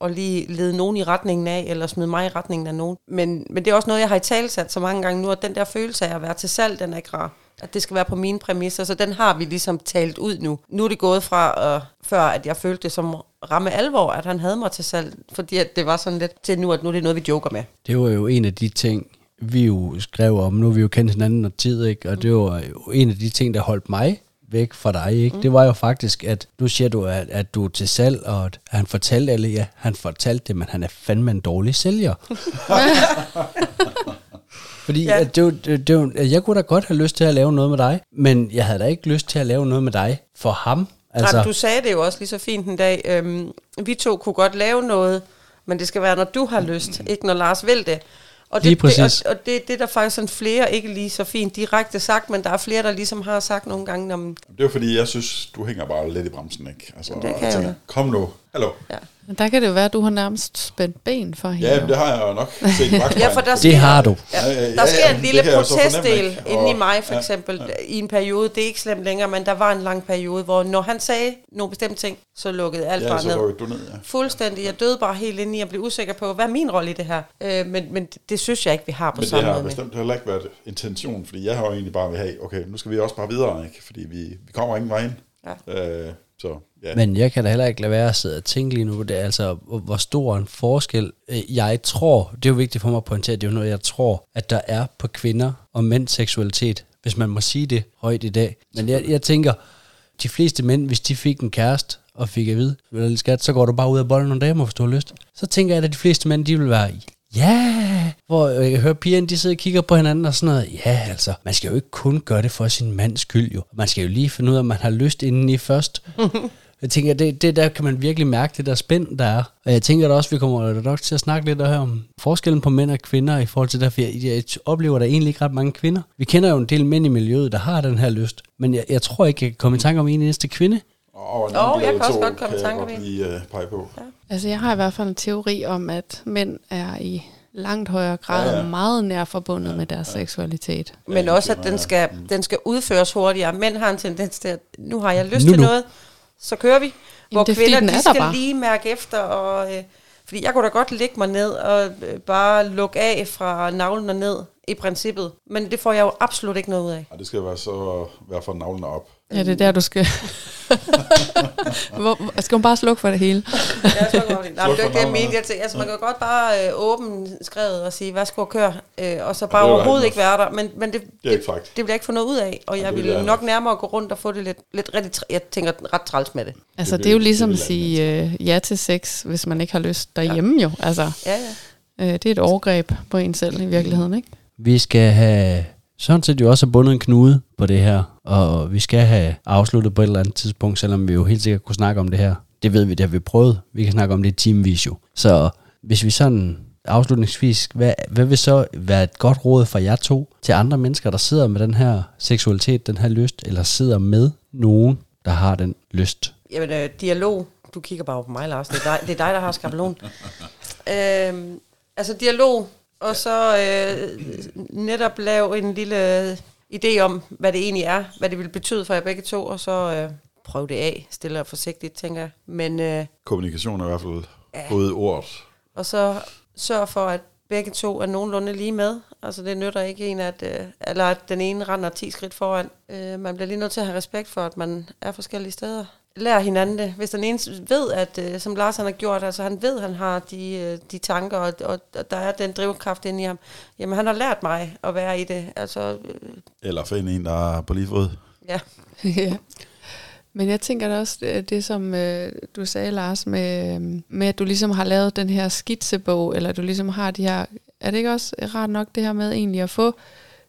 Og lige lede nogen i retningen af, eller smide mig i retningen af nogen. Men, men det er også noget, jeg har i talsat så mange gange nu, at den der følelse af at være til salg, den er ikke rar. At det skal være på mine præmisser, så den har vi ligesom talt ud nu. Nu er det gået fra, uh, før at jeg følte det som ramme alvor, at han havde mig til salg, fordi at det var sådan lidt til nu, at nu er det noget, vi joker med. Det var jo en af de ting, vi jo skrev om. Nu vi jo kendt hinanden og tid, ikke? og det var jo en af de ting, der holdt mig væk fra dig, ikke? Mm. Det var jo faktisk, at nu siger du, at, at du er til salg, og at han fortalte alle, ja, han fortalte det, men han er fandme en dårlig sælger. Fordi ja. at det, det, det, at jeg kunne da godt have lyst til at lave noget med dig, men jeg havde da ikke lyst til at lave noget med dig for ham. Altså. Nej, du sagde det jo også lige så fint en dag. Øhm, vi to kunne godt lave noget, men det skal være, når du har lyst, ikke når Lars vil det. Og det, det, og, og det, det er der faktisk sådan flere, ikke lige så fint direkte sagt, men der er flere, der ligesom har sagt nogle gange. Om det er fordi, jeg synes, du hænger bare lidt i bremsen, ikke? Altså, det kan jeg tænker, kom nu, hallo. Ja. Men der kan det jo være, at du har nærmest spændt ben for hende. Ja, det har jeg jo nok set ja, for der sker, Det har du. Ja, der ja, sker ja, en lille protestdel inde i mig, for eksempel, ja, ja. i en periode. Det er ikke slemt længere, men der var en lang periode, hvor når han sagde nogle bestemte ting, så lukkede alt ja, bare så ned. Du ned ja. Fuldstændig. Jeg døde bare helt inde i at blive usikker på, hvad er min rolle i det her? Øh, men, men det, synes jeg ikke, vi har på men samme måde. Men det har bestemt heller ikke været intention, fordi jeg har jo egentlig bare vil have, okay, nu skal vi også bare videre, ikke? fordi vi, vi kommer ingen vej ind. Ja. Øh, så, ja. Men jeg kan da heller ikke lade være at sidde og tænke lige nu, det er altså, hvor stor en forskel øh, jeg tror, det er jo vigtigt for mig at pointere, det er jo noget, jeg tror, at der er på kvinder og mænds seksualitet, hvis man må sige det højt i dag. Men jeg, jeg tænker, de fleste mænd, hvis de fik en kæreste, og fik at vide, skat, så går du bare ud af bolden nogle dage, hvis du har lyst. Så tænker jeg, at de fleste mænd, de vil være ja, hvor øh, jeg kan høre pigerne, de sidder og kigger på hinanden og sådan noget. Ja, altså, man skal jo ikke kun gøre det for sin mands skyld jo. Man skal jo lige finde ud af, om man har lyst indeni først. Jeg tænker, det, det der kan man virkelig mærke det der spænd, der er. Og jeg tænker da også, vi kommer nok til at snakke lidt her om forskellen på mænd og kvinder i forhold til det, for jeg, jeg oplever der egentlig ikke ret mange kvinder. Vi kender jo en del mænd i miljøet, der har den her lyst. Men jeg, jeg tror ikke, jeg kan komme i tanke om en eneste kvinde. Og Åh, jeg kan også godt komme i tanke om en. pege på. Ja. Altså, jeg har i hvert fald en teori om, at mænd er i langt højere grad Ja, ja, meget nær forbundet ja, med deres ja. seksualitet. Men også, at den skal, den skal udføres hurtigere. Mænd har en tendens til, at nu har jeg lyst Nu, til nu. noget, så kører vi. Hvor det er fordi, kvinder, de skal bare. lige mærke efter. Og, øh, fordi jeg kunne da godt lægge mig ned og øh, bare lukke af fra navlen og ned i princippet. Men det får jeg jo absolut ikke noget ud af. Og det skal være så være for navlene op. Ja, det er der, du skal... Hvor, skal man bare slukke for det hele? Ja, jeg tror godt, det. Nej, det er for ikke det, jeg tænker, altså, man kan jo godt bare øh, åbne skrevet og sige, værsgo og kør, øh, og så bare det jo overhovedet ikke være der. Men, men det, Det det vil jeg ikke få noget ud af, og Ja, jeg det vil vil jeg nok nærmere gå rundt og få det lidt, lidt rigtig, jeg tænker ret træls med det. Altså, Det det, det er jo ligesom det at sige øh, ja til sex, hvis man ikke har lyst derhjemme jo. Altså, Ja, ja. øh, det er et overgreb på en selv i virkeligheden, ikke? Vi skal have sådan set jo også have bundet en knude på det her, og vi skal have afsluttet på et eller andet tidspunkt, selvom vi jo helt sikkert kunne snakke om det her. Det ved vi, det har vi prøvet. Vi kan snakke om det i timevis jo. Så hvis vi sådan afslutningsvis, hvad, hvad vil så være et godt råd fra jer to til andre mennesker, der sidder med den her seksualitet, den her lyst, eller sidder med nogen, der har den lyst? Jamen, øh, dialog. Du kigger bare på mig, Lars. Det er dig, det er dig der har skabelon. øhm, altså dialog, og så øh, netop lave en lille idé om, hvad det egentlig er, hvad det vil betyde for jer begge to, og så øh, prøve det af, stille og forsigtigt, tænker jeg. Men, øh, Kommunikation er i hvert fald Ja. både ordet. og så sørg for, at begge to er nogenlunde lige med. Altså det nytter ikke en, at, øh, eller at den ene render 10 skridt foran. Øh, man bliver lige nødt til at have respekt for, at man er forskellige steder. Lær hinanden det. Hvis den ene ved, at øh, som Lars han har gjort, altså han ved, at han har de, øh, de tanker, og, og, og der er den drivkraft inde i ham. Jamen han har lært mig at være i det. Altså, øh, Eller finde en, der er på lige fod. ja. ja. Men jeg tænker da også, det, det som øh, du sagde, Lars, med, øh, med at du ligesom har lavet den her skitsebog, eller du ligesom har de her, er det ikke også rart nok det her med egentlig at få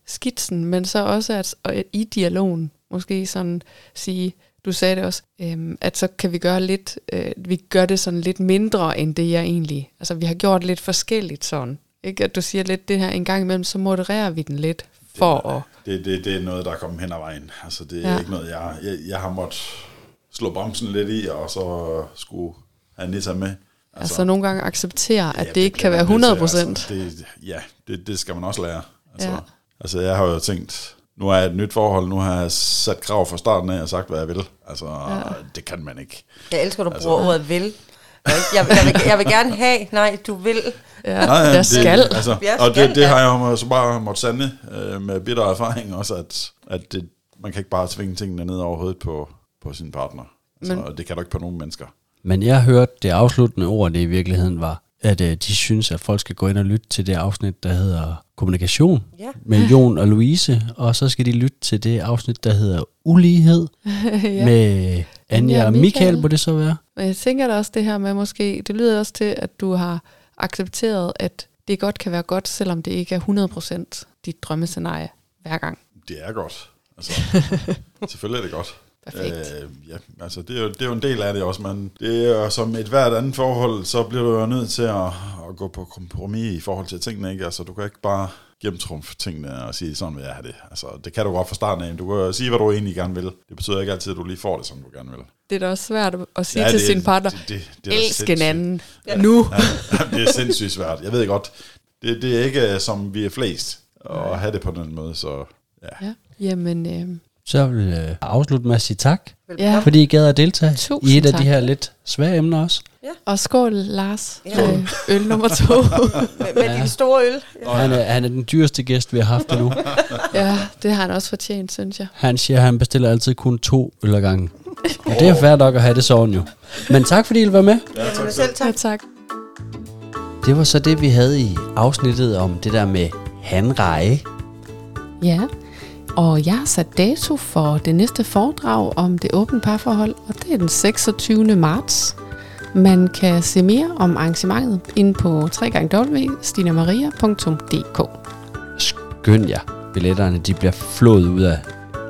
skitsen, men så også at, at i dialogen måske sådan sige, du sagde det også, øhm, at så kan vi gøre lidt, øh, vi gør det sådan lidt mindre end det jeg egentlig, altså vi har gjort lidt forskelligt sådan, ikke? At du siger lidt det her en gang imellem, så modererer vi den lidt for at, Det, det, det er noget, der er kommet hen ad vejen. Altså, det er Ja. ikke noget, jeg, jeg, jeg har måttet slå bremsen lidt i, og så skulle have Nissa med. altså, altså nogle gange acceptere, at ja, det ikke kan være man 100 nødt til, procent. Altså, det, ja, det, det skal man også lære. Altså, ja. altså, jeg har jo tænkt, nu er jeg et nyt forhold, nu har jeg sat krav fra starten af og sagt, hvad jeg vil. Altså, ja. det kan man ikke. Jeg elsker, at du Altså- bruger ordet vil. Jeg, jeg, jeg, vil, jeg vil gerne have, nej, du vil. Ja, Nej, der det, skal. Altså, Jeg og skal, det, det ja. har jeg jo så bare måttet sande øh, med bitter erfaring også, at, at det, man kan ikke bare tvinge tingene ned over hovedet på, på sin partner. Altså, Men- Men, det kan du ikke på nogen mennesker. Men jeg hørte det afsluttende ord, det i virkeligheden var, at øh, de synes, at folk skal gå ind og lytte til det afsnit, der hedder Kommunikation Ja. med Jon og Louise, og så skal de lytte til det afsnit, der hedder Ulighed ja. med Anja og Michael. Michael, må det så være? Men jeg tænker da også det her med måske, det lyder også til, at du har accepteret, at det godt kan være godt, selvom det ikke er 100% dit drømmescenarie hver gang. Det er godt. Altså, selvfølgelig er det godt. Perfekt. Øh, ja, altså det er, jo, det er jo en del af det også, men det er som et hvert andet forhold, så bliver du jo nødt til at, at gå på kompromis i forhold til tingene, ikke? Altså du kan ikke bare gennemtrumfe tingene og sige, sådan vil jeg have det. Altså det kan du godt fra starten af, du kan sige, hvad du egentlig gerne vil. Det betyder ikke altid, at du lige får det, som du gerne vil. Det er da også svært at sige Ja, til det- sin partner, det- det- det da elsk en anden nu. Ja, det er sindssygt svært. Jeg ved godt, det, det er ikke øh, som vi er flest at have det på den måde, så ja. Ja. Jamen, øh, Så vil jeg afslutte med at sige tak, ja. fordi I gad at deltage Tusind i et af tak. de her lidt svære emner også. Og skål, Lars. Ja. Øh, øl nummer to. Med, med ja. din store øl. Og han er, han er den dyreste gæst, vi har haft endnu. ja, det har han også fortjent, synes jeg. Han siger, at han bestiller altid kun to øl ad gangen. Og det er fair nok at have det sådan jo. Men tak fordi I være med. ja tak, selv Ja, tak. tak. Det var så det, vi havde i afsnittet om det der med hanreje. Ja, og jeg har sat dato for det næste foredrag om det åbne parforhold, og det er den 26. marts. Man kan se mere om arrangementet inde på www.stinamaria.dk. Skynd jer. Billetterne de bliver flået ud af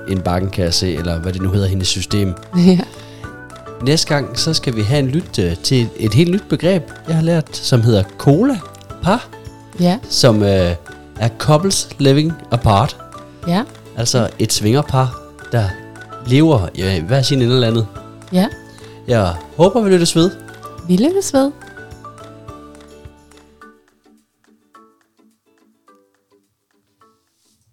en bakken, kan jeg se, eller hvad det nu hedder, hendes system. ja. Næste gang, så skal vi have en lyt øh, til et, et helt nyt begreb, jeg har lært, som hedder cola par, ja, som øh, er couples living apart. ja, Altså et svingerpar, der lever i hver sin ende eller andet. ja. Jeg håber, vi lyttes ved. Vi lyttes ved.